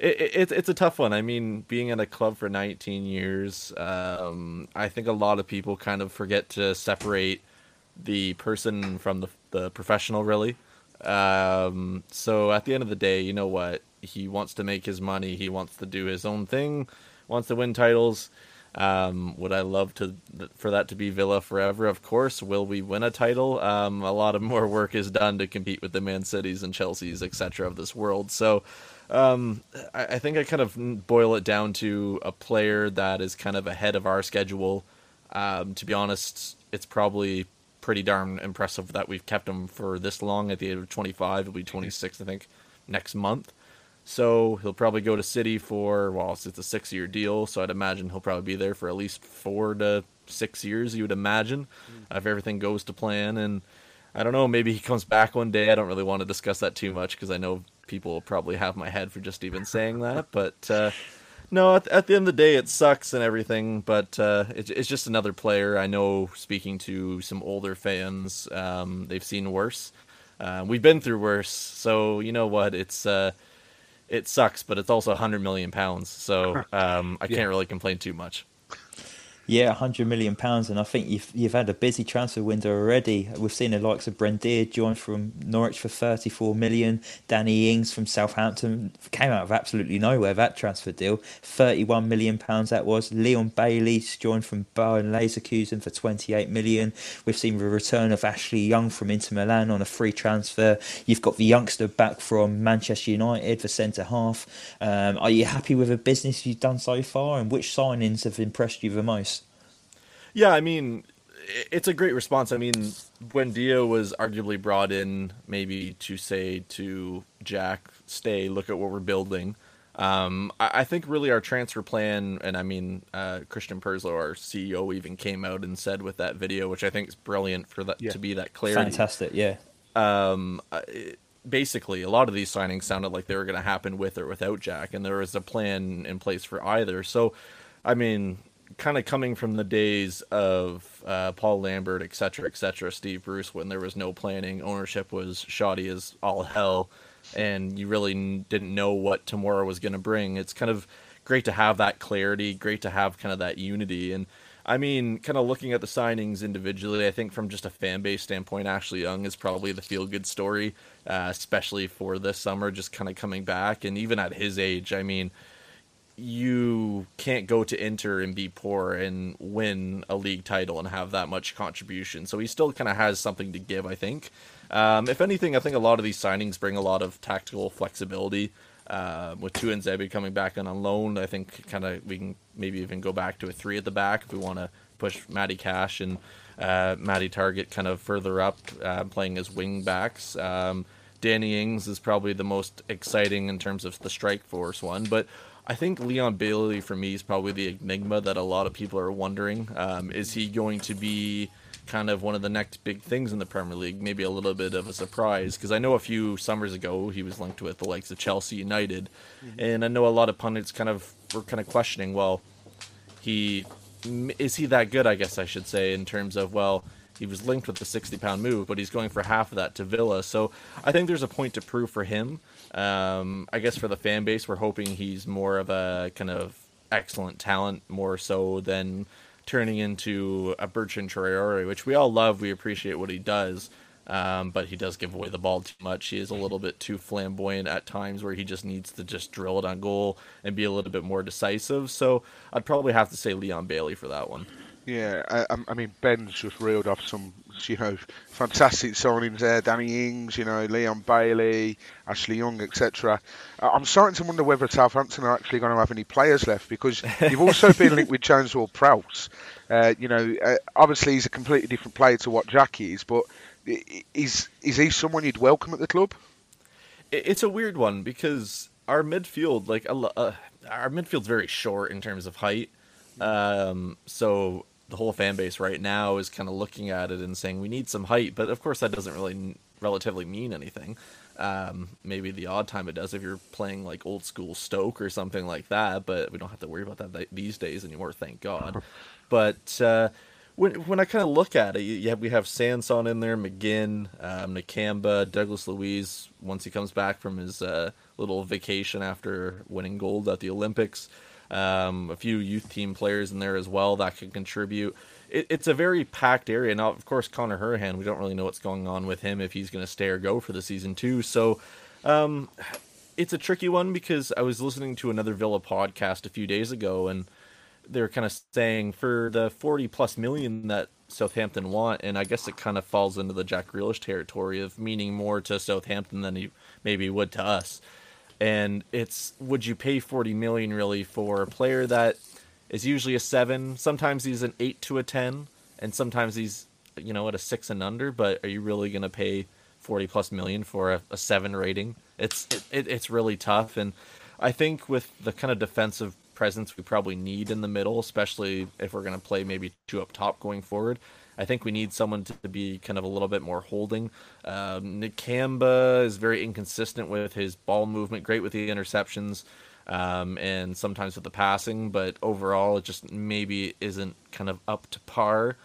Speaker 7: it, it, it's a tough one. I mean, being in a club for 19 years, um, I think a lot of people kind of forget to separate the person from the the professional, really. Um, so at the end of the day, you know what? He wants to make his money. He wants to do his own thing. Wants to win titles. Um, would I love to for that to be Villa forever? Of course. Will we win a title? Um, a lot of more work is done to compete with the Man Cities and Chelseas, etc. of this world. So um, I, I, think I kind of boil it down to a player that is kind of ahead of our schedule. Um, to be honest, it's probably pretty darn impressive that we've kept him for this long. At the age of 25, he'll be 26, I think, next month. So he'll probably go to City for well, it's a six-year deal. So I'd imagine he'll probably be there for at least four to six years. You would imagine, mm. if everything goes to plan. And I don't know, maybe he comes back one day. I don't really want to discuss that too much because I know people will probably have my head for just even saying that. But uh, no, at, at, the end of the day, it sucks and everything. But uh, it, it's just another player. I know. Speaking to some older fans, um, they've seen worse. Uh, we've been through worse, so you know what? It's uh, it sucks, but it's also 100 million pounds, so um, I yeah. can't really complain too much.
Speaker 5: Yeah, hundred million pounds, and I think you've you've had a busy transfer window already. We've seen the likes of Buendia join from Norwich for thirty four million. Danny Ings from Southampton came out of absolutely nowhere. That transfer deal, thirty one million pounds that was. Leon Bailey joined from Bayer Leverkusen for twenty eight million. We've seen the return of Ashley Young from Inter Milan on a free transfer. You've got the youngster back from Manchester United for centre half. Um, are you happy with the business you've done so far, and which signings have impressed you the most?
Speaker 7: Yeah, I mean, it's a great response. I mean, when Buendia was arguably brought in maybe to say to Jack, stay, look at what we're building. Um, I, I, think really our transfer plan, and I mean, uh, Christian Purslow, our CEO, even came out and said with that video, which I think is brilliant for that yeah. to be that clarity.
Speaker 5: Fantastic, yeah.
Speaker 7: Um, it, basically, a lot of these signings sounded like they were going to happen with or without Jack, and there was a plan in place for either. So, I mean, kind of coming from the days of uh, Paul Lambert, et cetera, et cetera, Steve Bruce, when there was no planning, ownership was shoddy as all hell, and you really didn't know what tomorrow was going to bring. It's kind of great to have that clarity, great to have kind of that unity. And I mean, kind of looking at the signings individually, I think from just a fan base standpoint, Ashley Young is probably the feel good story, uh, especially for this summer, just kind of coming back. And even at his age, I mean, you can't go to Inter and be poor and win a league title and have that much contribution. So he still kind of has something to give, I think. Um, if anything, I think a lot of these signings bring a lot of tactical flexibility. Uh, with Tuanzebe coming back on loan, I think kind of we can maybe even go back to a three at the back if we want to push Matty Cash and uh, Matty Targett kind of further up, uh, playing as wing backs. Um, Danny Ings is probably the most exciting in terms of the strike force one, but I think Leon Bailey for me is probably the enigma that a lot of people are wondering. Um, is he going to be kind of one of the next big things in the Premier League? Maybe a little bit of a surprise because I know a few summers ago he was linked with the likes of Chelsea United, mm-hmm. and I know a lot of pundits kind of were kind of questioning, well, he is he that good? I guess I should say in terms of well he was linked with the 60 pound move, but he's going for half of that to Villa. So I think there's a point to prove for him. Um, I guess for the fan base, we're hoping he's more of a kind of excellent talent, more so than turning into a Bertrand Traore, which we all love. We appreciate what he does. Um, but he does give away the ball too much. He is a little bit too flamboyant at times where he just needs to just drill it on goal and be a little bit more decisive. So I'd probably have to say Leon Bailey for that one.
Speaker 4: Yeah, I, I mean Ben's just reeled off some, you know, fantastic signings there. Danny Ings, you know, Leon Bailey, Ashley Young, etc. I'm starting to wonder whether Southampton are actually going to have any players left because you've also been linked with James Ward Prowse. Uh, you know, uh, obviously he's a completely different player to what Jack is, but is is he someone you'd welcome at the club?
Speaker 7: It's a weird one because our midfield, like uh, our midfield's very short in terms of height. Um, so the whole fan base right now is kind of looking at it and saying we need some height, but of course that doesn't really relatively mean anything. Um, maybe the odd time it does if you're playing like old school Stoke or something like that, but we don't have to worry about that these days anymore, thank God. But uh, when when I kind of look at it, yeah, we have Sanson in there, McGinn, um, Nakamba, Douglas Luiz. once he comes back from his uh, little vacation after winning gold at the Olympics. Um, a few youth team players in there as well that can contribute it, it's a very packed area. Now, of course, Conor Hourihane, we don't really know what's going on with him if he's going to stay or go for the season too. So, um, it's a tricky one because I was listening to another Villa podcast a few days ago, and they're kind of saying for the forty plus million that Southampton want, and I guess it kind of falls into the Jack Grealish territory of meaning more to Southampton than he maybe would to us. And it's would you pay forty million really for a player that is usually a seven. Sometimes he's an eight to a ten, and sometimes he's you know at a six and under. But are you really going to pay forty plus million for a, a seven rating? It's it, it's really tough, and I think with the kind of defensive presence we probably need in the middle, especially if we're going to play maybe two up top going forward. I think we need someone to be kind of a little bit more holding. Um, Nakamba is very inconsistent with his ball movement, great with the interceptions um, and sometimes with the passing, but overall it just maybe isn't kind of up to par.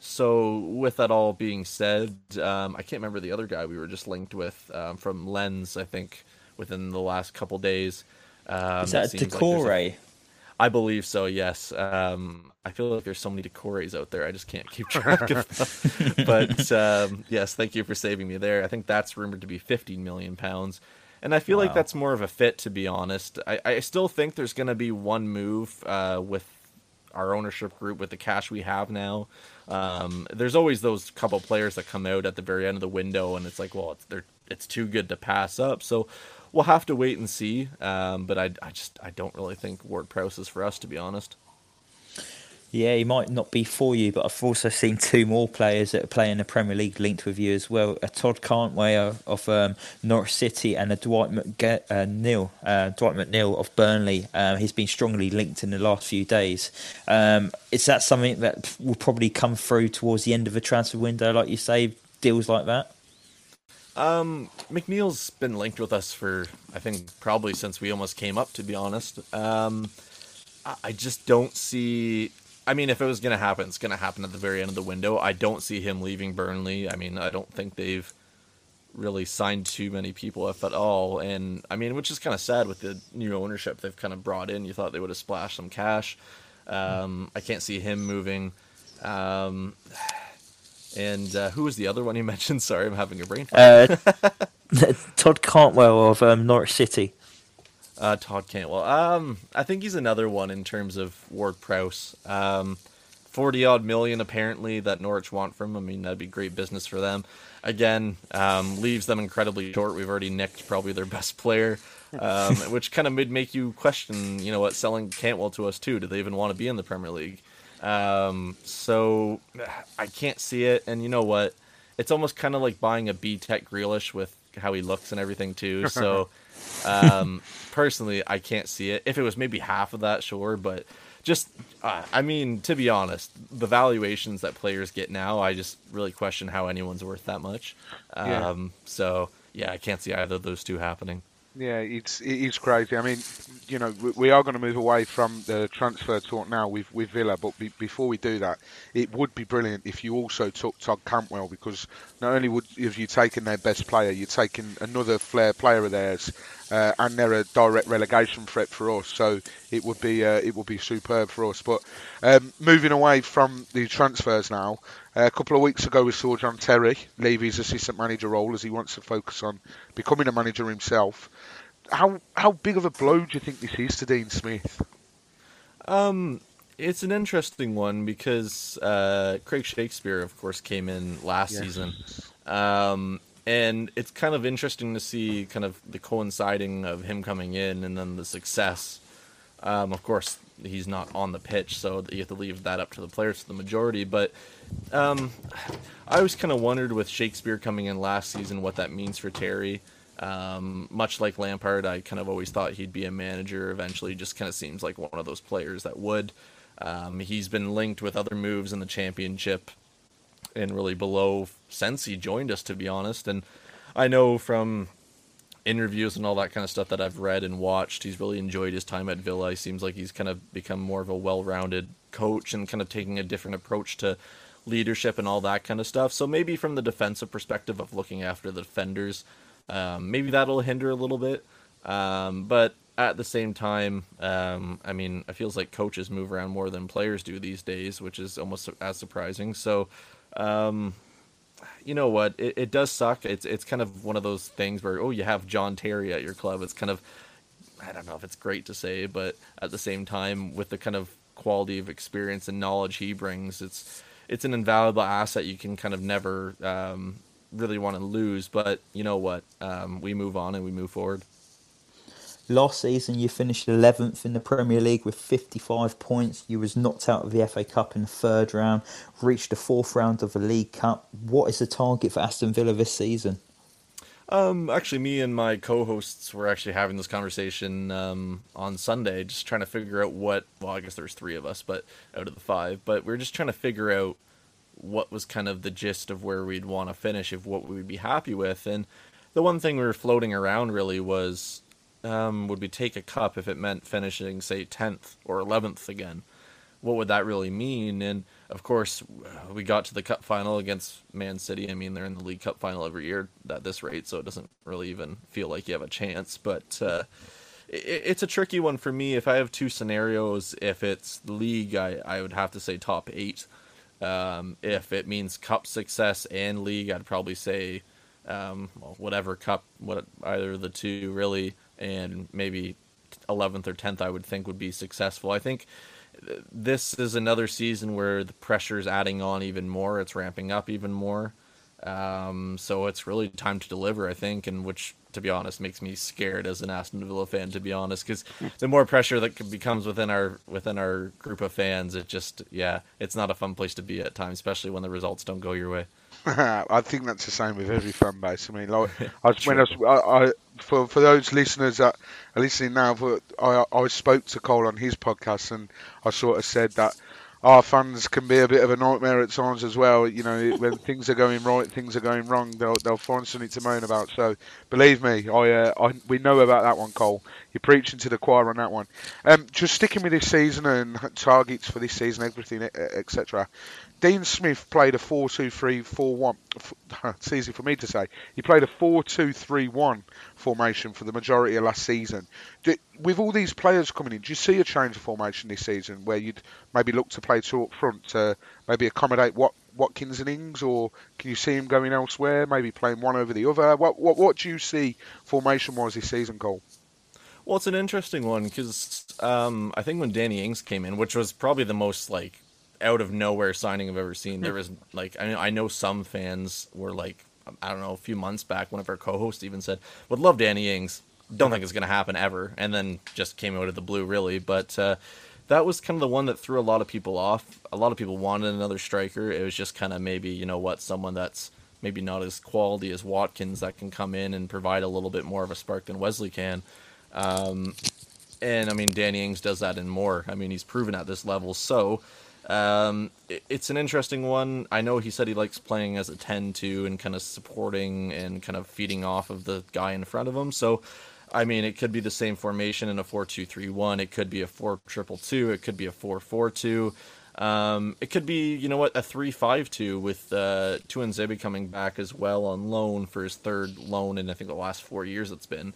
Speaker 7: So, with that all being said, um, I can't remember the other guy we were just linked with um, from Lens, I think, within the last couple days.
Speaker 5: Um, Is that Doucouré? Like
Speaker 7: I believe so, yes. Um, I feel like there's so many Doucourés out there, I just can't keep track of them. but um, yes, thank you for saving me there. I think that's rumored to be 15 million pounds. And I feel wow. like that's more of a fit, to be honest. I, I still think there's going to be one move uh, with our ownership group with the cash we have now. Um, there's always those couple players that come out at the very end of the window, and it's like, well, it's they're it's too good to pass up. So we'll have to wait and see. Um, but I, I just I don't really think Ward Prowse is for us, to be honest.
Speaker 5: Yeah, he might not be for you, but I've also seen two more players that play in the Premier League linked with you as well. A Todd Cantwell of, of um, Norwich City and a Dwight McNeil, uh, uh, Dwight McNeil of Burnley. Um, he's been strongly linked in the last few days. Um, is that something that will probably come through towards the end of the transfer window, like you say, deals like that?
Speaker 7: Um, McNeil's been linked with us for I think probably since we almost came up. To be honest, um, I just don't see I mean, if it was going to happen, it's going to happen at the very end of the window. I don't see him leaving Burnley. I mean, I don't think they've really signed too many people, if at all. And I mean, which is kind of sad with the new ownership they've kind of brought in. You thought they would have splashed some cash. Um, I can't see him moving. Um, and uh, who was the other one you mentioned? Sorry, I'm having a brain
Speaker 5: fart. Uh, Todd Cantwell of um, Norwich City.
Speaker 7: Uh, Todd Cantwell. Um, I think he's another one in terms of Ward Prowse. Um, forty odd million apparently that Norwich want from him. I mean, that'd be great business for them. Again, um, leaves them incredibly short. We've already nicked probably their best player, um, which kind of made make you question, you know, what selling Cantwell to us too. Do they even want to be in the Premier League? Um, so I can't see it. And you know what? It's almost kind of like buying a B Tech Grealish with how he looks and everything too. So um, personally, I can't see it. If it was maybe half of that, sure, but just uh, I mean, to be honest, the valuations that players get now, I just really question how anyone's worth that much. Um, yeah. So yeah, I can't see either of those two happening.
Speaker 4: Yeah, it's it's crazy. I mean, you know, we are going to move away from the transfer talk now with, with Villa, but be, before we do that, it would be brilliant if you also took Todd Cantwell because not only would have you taken their best player, you're taking another flair player of theirs, uh, and they're a direct relegation threat for us. So it would be uh, it would be superb for us. But um, moving away from the transfers now, uh, a couple of weeks ago we saw John Terry leave his assistant manager role as he wants to focus on becoming a manager himself. How how big of a blow do you think this is to Dean Smith?
Speaker 7: Um, it's an interesting one because uh, Craig Shakespeare, of course, came in last yes. season. Um, and it's kind of interesting to see kind of the coinciding of him coming in and then the success. Um, of course, he's not on the pitch, so you have to leave that up to the players for the majority. But um, I always kind of wondered with Shakespeare coming in last season what that means for Terry. Um, much like Lampard, I kind of always thought he'd be a manager eventually. Just kind of seems like one of those players that would. Um, he's been linked with other moves in the championship and really below since he joined us, to be honest. And I know from interviews and all that kind of stuff that I've read and watched, he's really enjoyed his time at Villa. He seems like he's kind of become more of a well-rounded coach and kind of taking a different approach to leadership and all that kind of stuff. So maybe from the defensive perspective of looking after the defenders, um, maybe that'll hinder a little bit. Um, but at the same time, um, I mean, it feels like coaches move around more than players do these days, which is almost as surprising. So, um, you know what? It, it does suck. It's it's kind of one of those things where oh, you have John Terry at your club. It's kind of I don't know if it's great to say, but at the same time, with the kind of quality of experience and knowledge he brings, it's it's an invaluable asset you can kind of never um, really want to lose. But you know what? Um, we move on and we move forward.
Speaker 5: Last season, you finished 11th in the Premier League with 55 points. You was knocked out of the FA Cup in the third round, reached the fourth round of the League Cup. What is the target for Aston Villa this season?
Speaker 7: Um, actually, me and my co-hosts were actually having this conversation um, on Sunday, just trying to figure out what. Well, I guess there's three of us, but out of the five, but we are just trying to figure out what was kind of the gist of where we'd want to finish, if what we'd be happy with, and the one thing we were floating around really was um, would we take a cup if it meant finishing, say, 10th or 11th again? What would that really mean? And of course, we got to the cup final against Man City. I mean, they're in the League Cup final every year at this rate, so it doesn't really even feel like you have a chance. But uh, it, it's a tricky one for me. If I have two scenarios, if it's league, I, I would have to say top eight. Um, if it means cup success and league, I'd probably say um, well, whatever cup, what either of the two really and maybe 11th or 10th I would think would be successful. I think this is another season where the pressure is adding on even more. It's ramping up even more. Um, so it's really time to deliver, I think, and which, to be honest, makes me scared as an Aston Villa fan. To be honest, because the more pressure that becomes within our within our group of fans, it just yeah, it's not a fun place to be at times, especially when the results don't go your way.
Speaker 4: I think that's the same with every fan base. I mean, like, I, when I, I, I, for for those listeners that are listening now, for, I I spoke to Cole on his podcast, and I sort of said that our fans can be a bit of a nightmare at times as well. You know, when things are going right, things are going wrong, they'll they'll find something to moan about. So believe me, I, uh, I we know about that one, Cole. You're preaching to the choir on that one. Um, just sticking with this season and targets for this season, everything, etc. Dean Smith played a 4 2 3 4 1. It's easy for me to say. He played a 4 2 3 1 formation for the majority of last season. Do, with all these players coming in, do you see a change of formation this season where you'd maybe look to play two up front to maybe accommodate what Watkins and Ings, or can you see him going elsewhere, maybe playing one over the other? What what, what do you see formation wise this season, Cole?
Speaker 7: Well, it's an interesting one because um, I think when Danny Ings came in, which was probably the most like out of nowhere signing I've ever seen. There was like I know I know some fans were like I don't know a few months back one of our co-hosts even said would love Danny Ings. Don't think it's gonna happen ever, and then just came out of the blue really. But uh, that was kind of the one that threw a lot of people off. A lot of people wanted another striker. It was just kind of maybe you know what someone that's maybe not as quality as Watkins that can come in and provide a little bit more of a spark than Wesley can. Um, and I mean, Danny Ings does that and more. I mean, he's proven at this level. So um, it, it's an interesting one. I know he said he likes playing as a 10 2 and kind of supporting and kind of feeding off of the guy in front of him. So, I mean, it could be the same formation in a 4 2 3 1. It could be a 4 triple 2. It could be a 4 4 2. Um, it could be, you know what, a 3 5 2 with uh, Tuanzebe coming back as well on loan for his third loan in, I think, the last four years it's been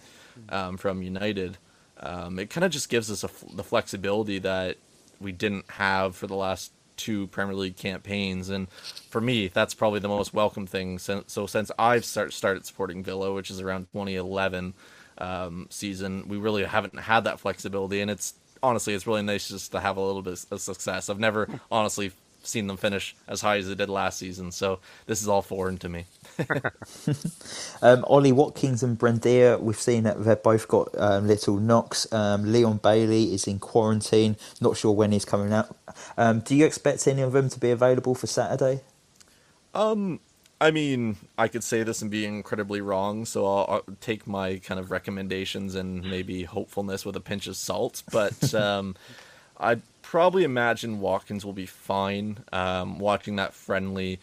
Speaker 7: um, from United. Um, it kind of just gives us a, the flexibility that we didn't have for the last two Premier League campaigns. And for me, that's probably the most welcome thing. So, so since I've start, started supporting Villa, which is around 2011 um, season, we really haven't had that flexibility. And it's honestly, it's really nice just to have a little bit of success. I've never honestly seen them finish as high as they did last season. So this is all foreign to me.
Speaker 5: um, Ollie Watkins and Buendia, we've seen that they've both got um, little knocks. Um, Leon Bailey is in quarantine, not sure when he's coming out. Um, do you expect any of them to be available for Saturday?
Speaker 7: Um, I mean, I could say this and be incredibly wrong, so I'll, I'll, take my kind of recommendations and maybe hopefulness with a pinch of salt. But um, I'd probably imagine Watkins will be fine. Um, watching that friendly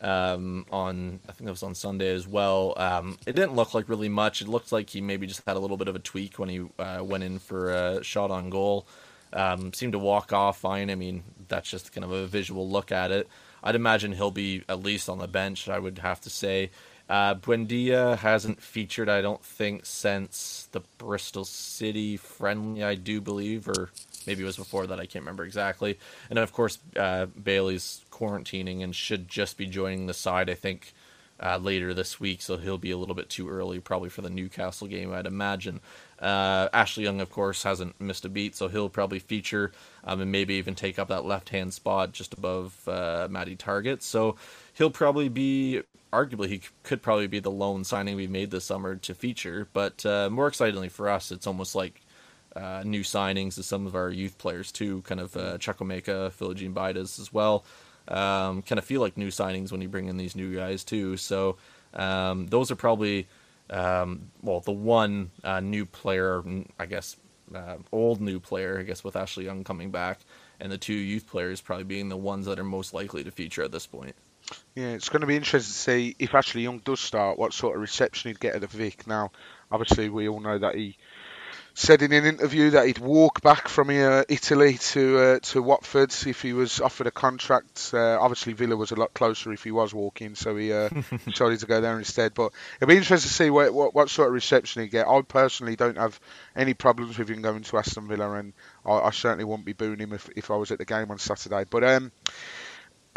Speaker 7: um, on, I think it was on Sunday as well. Um, it didn't look like really much. It looked like he maybe just had a little bit of a tweak when he uh, went in for a shot on goal. Um, seemed to walk off fine. I mean, that's just kind of a visual look at it. I'd imagine he'll be at least on the bench. I would have to say. Uh, Buendia hasn't featured, I don't think, since the Bristol City friendly. I do believe, or maybe it was before that. I can't remember exactly. And of course, uh, Bailey's quarantining and should just be joining the side. I think uh, later this week, so he'll be a little bit too early, probably for the Newcastle game, I'd imagine. Uh, Ashley Young, of course, hasn't missed a beat, so he'll probably feature um, and maybe even take up that left hand spot just above uh, Matty Targett. So he'll probably be, arguably, he could probably be the lone signing we made this summer to feature. But uh, more excitingly for us, it's almost like uh, new signings to some of our youth players too, kind of uh, Chukwuemeka, Philogene-Bidace as well. Um, kind of feel like new signings when you bring in these new guys too. So um, those are probably um, well, the one uh, new player, I guess, uh, old new player, I guess, with Ashley Young coming back, and the two youth players probably being the ones that are most likely to feature at this point.
Speaker 4: Yeah, it's going to be interesting to see if Ashley Young does start, what sort of reception he'd get at the Vic. Now, obviously, we all know that he said in an interview that he'd walk back from uh, Italy to uh, to Watford if he was offered a contract. Uh, obviously, Villa was a lot closer if he was walking, so he uh, decided to go there instead. But it'll be interesting to see what, what, what sort of reception he get. I personally don't have any problems with him going to Aston Villa, and I, I certainly wouldn't be booing him if, if I was at the game on Saturday. But um,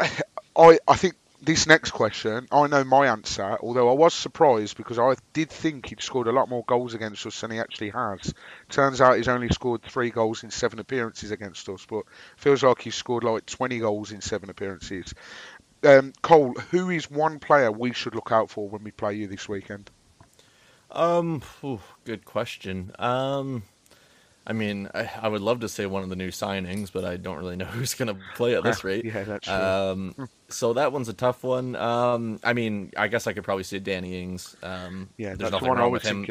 Speaker 4: I I think this next question, I know my answer, although I was surprised because I did think he'd scored a lot more goals against us than he actually has. Turns out he's only scored three goals in seven appearances against us, but feels like he's scored like 20 goals in seven appearances. Um, Cole, who is one player we should look out for when we play you this weekend?
Speaker 7: Um, good question. Um, I mean, I, I, would love to say one of the new signings, but I don't really know who's going to play at this rate.
Speaker 4: yeah, that's true.
Speaker 7: Um, so that one's a tough one. Um, I mean, I guess I could probably say Danny Ings. Um,
Speaker 4: yeah, there's nothing wrong with him.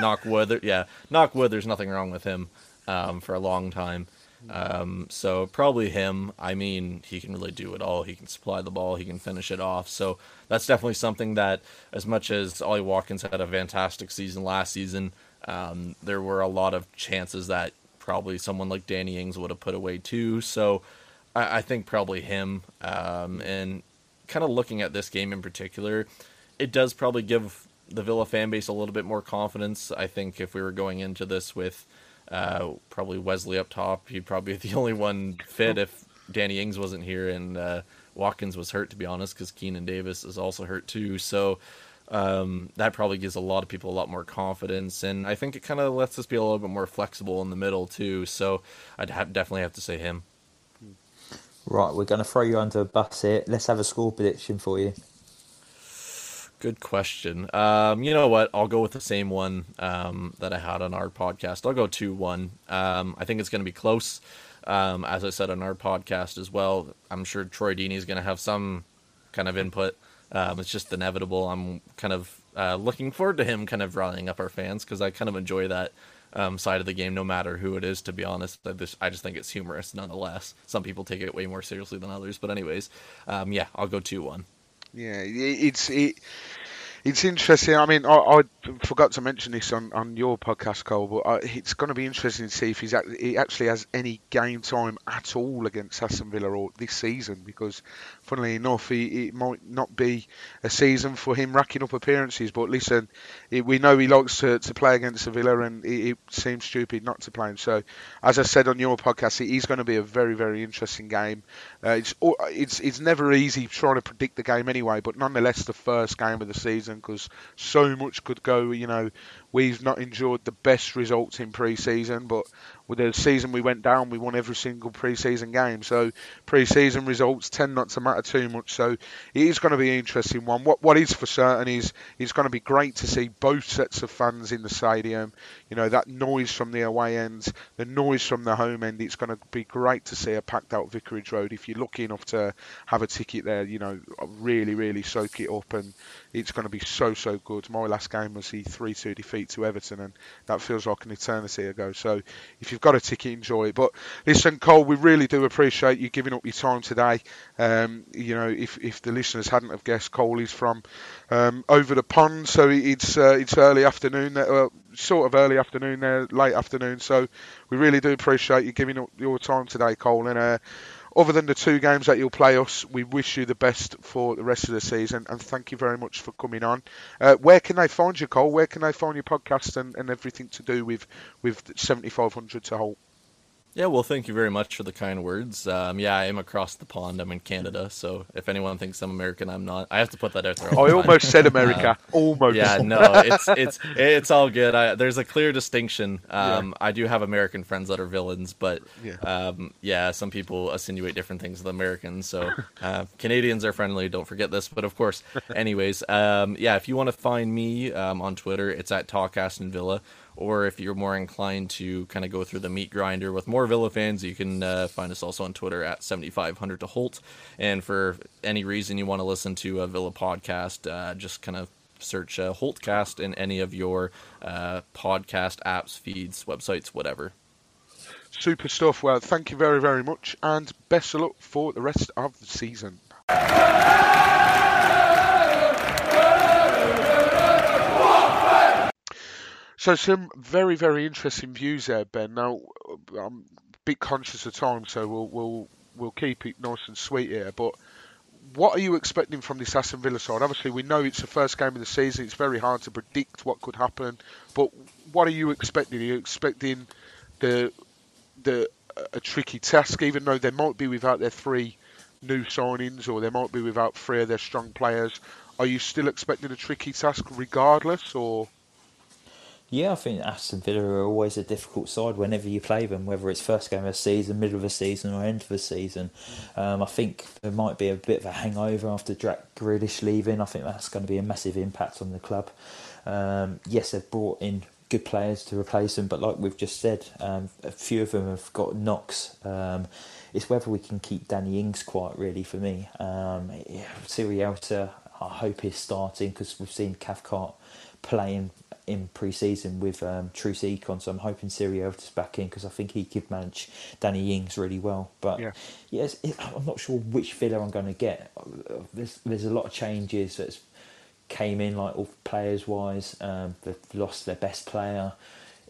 Speaker 7: knock wood. Yeah, knock wood. There's nothing wrong with him um, for a long time. Um, so probably him. I mean, he can really do it all. He can supply the ball. He can finish it off. So that's definitely something that, as much as Ollie Watkins had a fantastic season last season. Um, there were a lot of chances that probably someone like Danny Ings would have put away too. So I, I think probably him. Um, and kind of looking at this game in particular, it does probably give the Villa fan base a little bit more confidence. I think if we were going into this with uh, probably Wesley up top, he'd probably be the only one fit if Danny Ings wasn't here and uh, Watkins was hurt, to be honest, because Keinan Davis is also hurt too. So um, that probably gives a lot of people a lot more confidence, and I think it kind of lets us be a little bit more flexible in the middle too. So I'd have, definitely have to say him.
Speaker 5: Right, we're going to throw you under a bus here. Let's have a score prediction for you.
Speaker 7: Good question. Um, you know what? I'll go with the same one um, that I had on our podcast. I'll go 2 1. Um, I think it's going to be close. Um, as I said on our podcast as well, I'm sure Troy Deeney is going to have some kind of input. Um, it's just inevitable. I'm kind of uh, looking forward to him kind of rallying up our fans because I kind of enjoy that um, side of the game, no matter who it is. To be honest, I just, I just think it's humorous, nonetheless. Some people take it way more seriously than others, but anyways, um, yeah, I'll go two one.
Speaker 4: Yeah, it's it, it's interesting. I mean, I, I, forgot to mention this on, on your podcast, Cole, but I, it's going to be interesting to see if he's he actually has any game time at all against Aston Villa or this season. Because, funnily enough, he, it might not be a season for him racking up appearances. But listen, it, we know he likes to, to play against Villa, and it, it, seems stupid not to play him. So, as I said on your podcast, it is going to be a very very interesting game. Uh, it's it's it's never easy trying to predict the game anyway, but nonetheless, the first game of the season because so much could go. You know, we've not enjoyed the best results in pre-season, but with the season we went down, we won every single pre-season game. So pre-season results tend not to matter too much. So it is going to be an interesting one. What what is for certain is it's going to be great to see both sets of fans in the stadium. You know that noise from the away end, the noise from the home end. It's going to be great to see a packed out Vicarage Road. If you're lucky enough to have a ticket there, you know really really soak it up, and it's going to be so so good. My last game was the three-two defeat to Everton, and that feels like an eternity ago. So if you've got a ticket, enjoy it. But listen, Cole, we really do appreciate you giving up your time today. Um, you know, if, if the listeners hadn't have guessed, Cole is from um, over the pond, so it's uh, it's early afternoon, uh, sort of early afternoon there, late afternoon. So we really do appreciate you giving up your time today, Cole, and. Uh, other than the two games that you'll play us, we wish you the best for the rest of the season and thank you very much for coming on. Uh, where can they find you, Cole? Where can they find your podcast and, and everything to do with, with 7500 to Holte?
Speaker 7: Yeah, well, thank you very much for the kind words. Um, yeah, I am across the pond. I'm in Canada, so if anyone thinks I'm American, I'm not. I have to put that out there.
Speaker 4: I almost said America. Uh, almost.
Speaker 7: Yeah, no, it's it's it's all good. I, there's a clear distinction. Um, yeah. I do have American friends that are villains, but yeah. Um, yeah, some people insinuate different things with Americans. So uh, Canadians are friendly. Don't forget this. But of course, anyways, um, yeah, if you want to find me um, on Twitter, it's at Talk Aston Villa or if you're more inclined to kind of go through the meat grinder with more Villa fans, you can uh, find us also on Twitter at 7500 to Holte. And for any reason you want to listen to a Villa podcast, uh, just kind of search uh, Holtecast in any of your uh, podcast apps, feeds, websites, whatever.
Speaker 4: Super stuff. Well, thank you very, very much, and best of luck for the rest of the season. So some very very interesting views there, Ben. Now I'm a bit conscious of time, so we'll we'll we'll keep it nice and sweet here. But what are you expecting from this Aston Villa side? Obviously, we know it's the first game of the season. It's very hard to predict what could happen. But what are you expecting? Are you expecting the the a tricky task, even though they might be without their three new signings or they might be without three of their strong players? Are you still expecting a tricky task regardless, or?
Speaker 5: Yeah, I think Aston Villa are always a difficult side whenever you play them, whether it's first game of the season, middle of the season, or end of the season. Um, I think there might be a bit of a hangover after Jack Grealish leaving. I think that's going to be a massive impact on the club. Um, yes, they've brought in good players to replace him, but like we've just said, um, a few of them have got knocks. Um, it's whether we can keep Danny Ings quiet, really, for me. Um, Sierralta, I hope he's starting because we've seen Cathcart playing in pre-season with um, Troost-Ekong, so I'm hoping Siri Sierralta's back in because I think he could manage Danny Ings really well. But yeah, yes, it, I'm not sure which Villa I'm going to get. There's there's a lot of changes that came in, like all players wise. Um, they've lost their best player.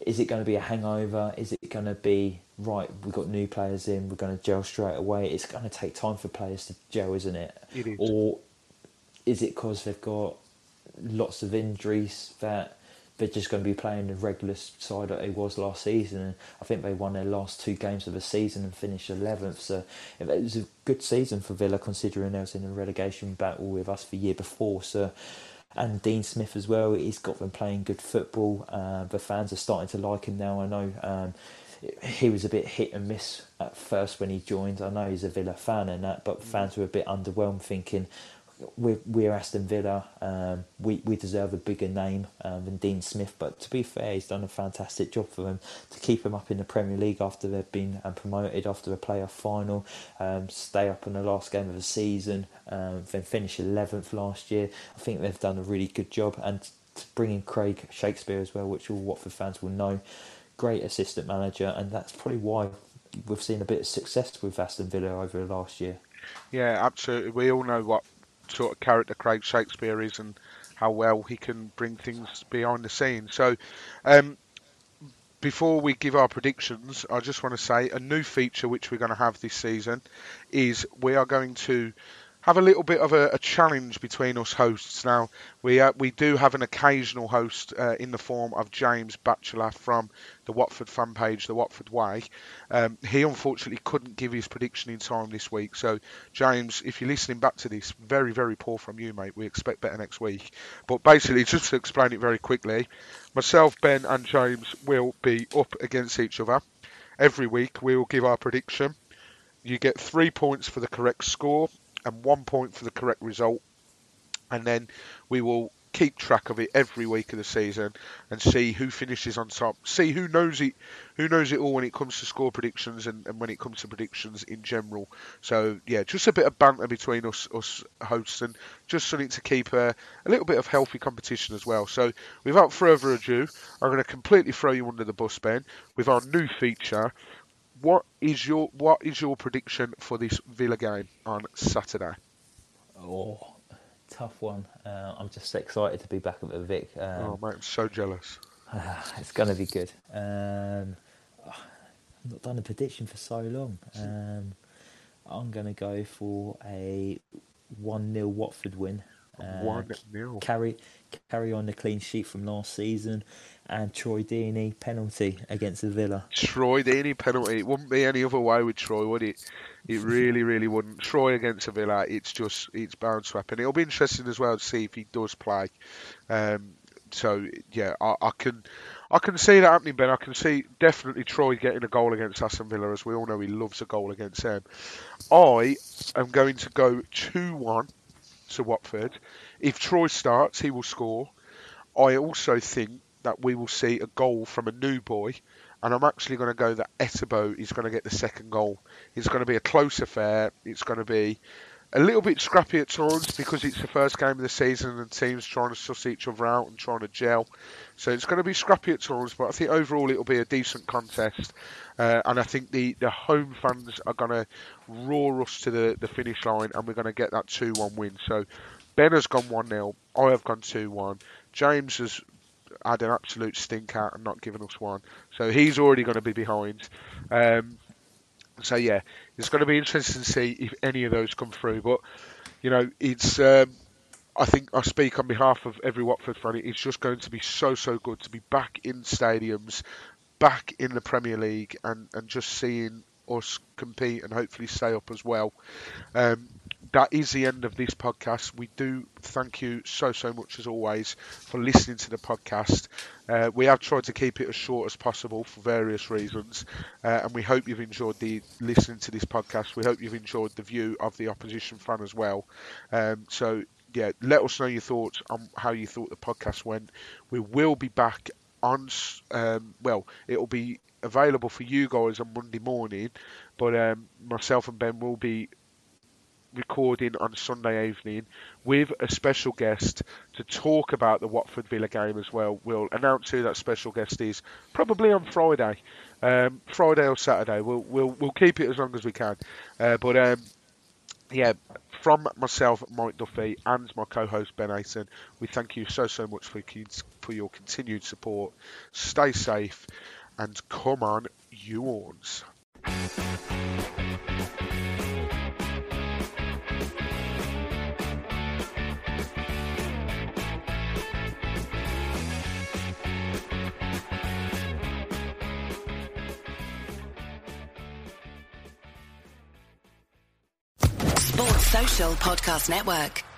Speaker 5: Is it going to be a hangover? Is it going to be right? We've got new players in. We're going to gel straight away. It's going to take time for players to gel, isn't it?
Speaker 4: It is.
Speaker 5: Or is it because they've got lots of injuries that they're just going to be playing the regular side that it was last season. And I think they won their last two games of the season and finished 11th. So it was a good season for Villa considering they was in a relegation battle with us the year before. So and Dean Smith as well. He's got them playing good football. Uh, the fans are starting to like him now. I know um, he was a bit hit and miss at first when he joined. I know he's a Villa fan and that, but fans were a bit underwhelmed, thinking we're, we're Aston Villa. Um, we we deserve a bigger name um, than Dean Smith. But to be fair, he's done a fantastic job for them to keep them up in the Premier League after they've been um, promoted after a playoff final. Um, stay up in the last game of the season. Um, then finish eleventh last year. I think they've done a really good job and to bring in Craig Shakespeare as well, which all Watford fans will know. Great assistant manager, and that's probably why we've seen a bit of success with Aston Villa over the last year.
Speaker 4: Yeah, absolutely. We all know what sort of character Craig Shakespeare is and how well he can bring things behind the scenes. So, um, before we give our predictions, I just want to say a new feature which we're going to have this season is we are going to have a little bit of a, a challenge between us hosts. Now, we uh, we do have an occasional host uh, in the form of James Batchelor from the Watford fan page, the Watford Way. Um, he unfortunately couldn't give his prediction in time this week. So, James, if you're listening back to this, very, very poor from you, mate. We expect better next week. But basically, just to explain it very quickly, myself, Ben, and James will be up against each other. every week we will give our prediction. You get three points for the correct score and one point for the correct result, and then we will keep track of it every week of the season and see who finishes on top. See who knows it, who knows it all when it comes to score predictions and, and when it comes to predictions in general. So yeah, just a bit of banter between us us hosts and just something to keep a, a little bit of healthy competition as well. So without further ado, I'm going to completely throw you under the bus, Ben, with our new feature. What is your what is your prediction for this Villa game on Saturday?
Speaker 5: Oh, tough one. Uh, I'm just excited to be back at the Vic. Um,
Speaker 4: oh mate, I'm so jealous.
Speaker 5: it's going to be good. Um, I've not done a prediction for so long. Um, I'm going to go for a 1 0 Watford win.
Speaker 4: Uh, 1 0.
Speaker 5: Carry, carry on the clean sheet from last season and Troy Deeney penalty against the Villa.
Speaker 4: Troy Deeney penalty. It wouldn't be any other way with Troy, would it? It really, really wouldn't. Troy against a Villa, it's just it's bound to happen. It'll be interesting as well to see if he does play. Um, so yeah, I, I, can I can see that happening, Ben. I can see definitely Troy getting a goal against Aston Villa, as we all know he loves a goal against them. I am going to go two one to Watford. If Troy starts, he will score. I also think that we will see a goal from a new boy, and I'm actually going to go that Etebo is going to get the second goal. It's going to be a close affair. It's going to be a little bit scrappy at times because it's the first game of the season and teams trying to suss each other out and trying to gel. So it's going to be scrappy at times, but I think overall it'll be a decent contest. Uh, and I think the, the home fans are going to roar us to the, the finish line and we're going to get that 2 1 win. So Ben has gone 1 0. I have gone 2 1. James has had an absolute stink out and not given us one. So he's already going to be behind. Um, so yeah, it's going to be interesting to see if any of those come through. But you know, it's um, I think I speak on behalf of every Watford fan. It's just going to be so so good to be back in stadiums, back in the Premier League, and and just seeing us compete and hopefully stay up as well. Um, that is the end of this podcast. We do thank you so, so much as always for listening to the podcast. Uh, we have tried to keep it as short as possible for various reasons, uh, and we hope you've enjoyed the listening to this podcast. We hope you've enjoyed the view of the opposition fan as well. Um, so, yeah, let us know your thoughts on how you thought the podcast went. We will be back on, um, well, it will be available for you guys on Monday morning, but um, myself and Ben will be recording on Sunday evening with a special guest to talk about the Watford Villa game as well. We'll announce who that special guest is probably on Friday, um, Friday or Saturday. We'll we'll we'll keep it as long as we can. Uh, but um, yeah, from myself, Mike Duffy, and my co-host Ben Aiton, we thank you so so much for for your continued support. Stay safe, and come on, you Orns.
Speaker 1: Social Podcast Network.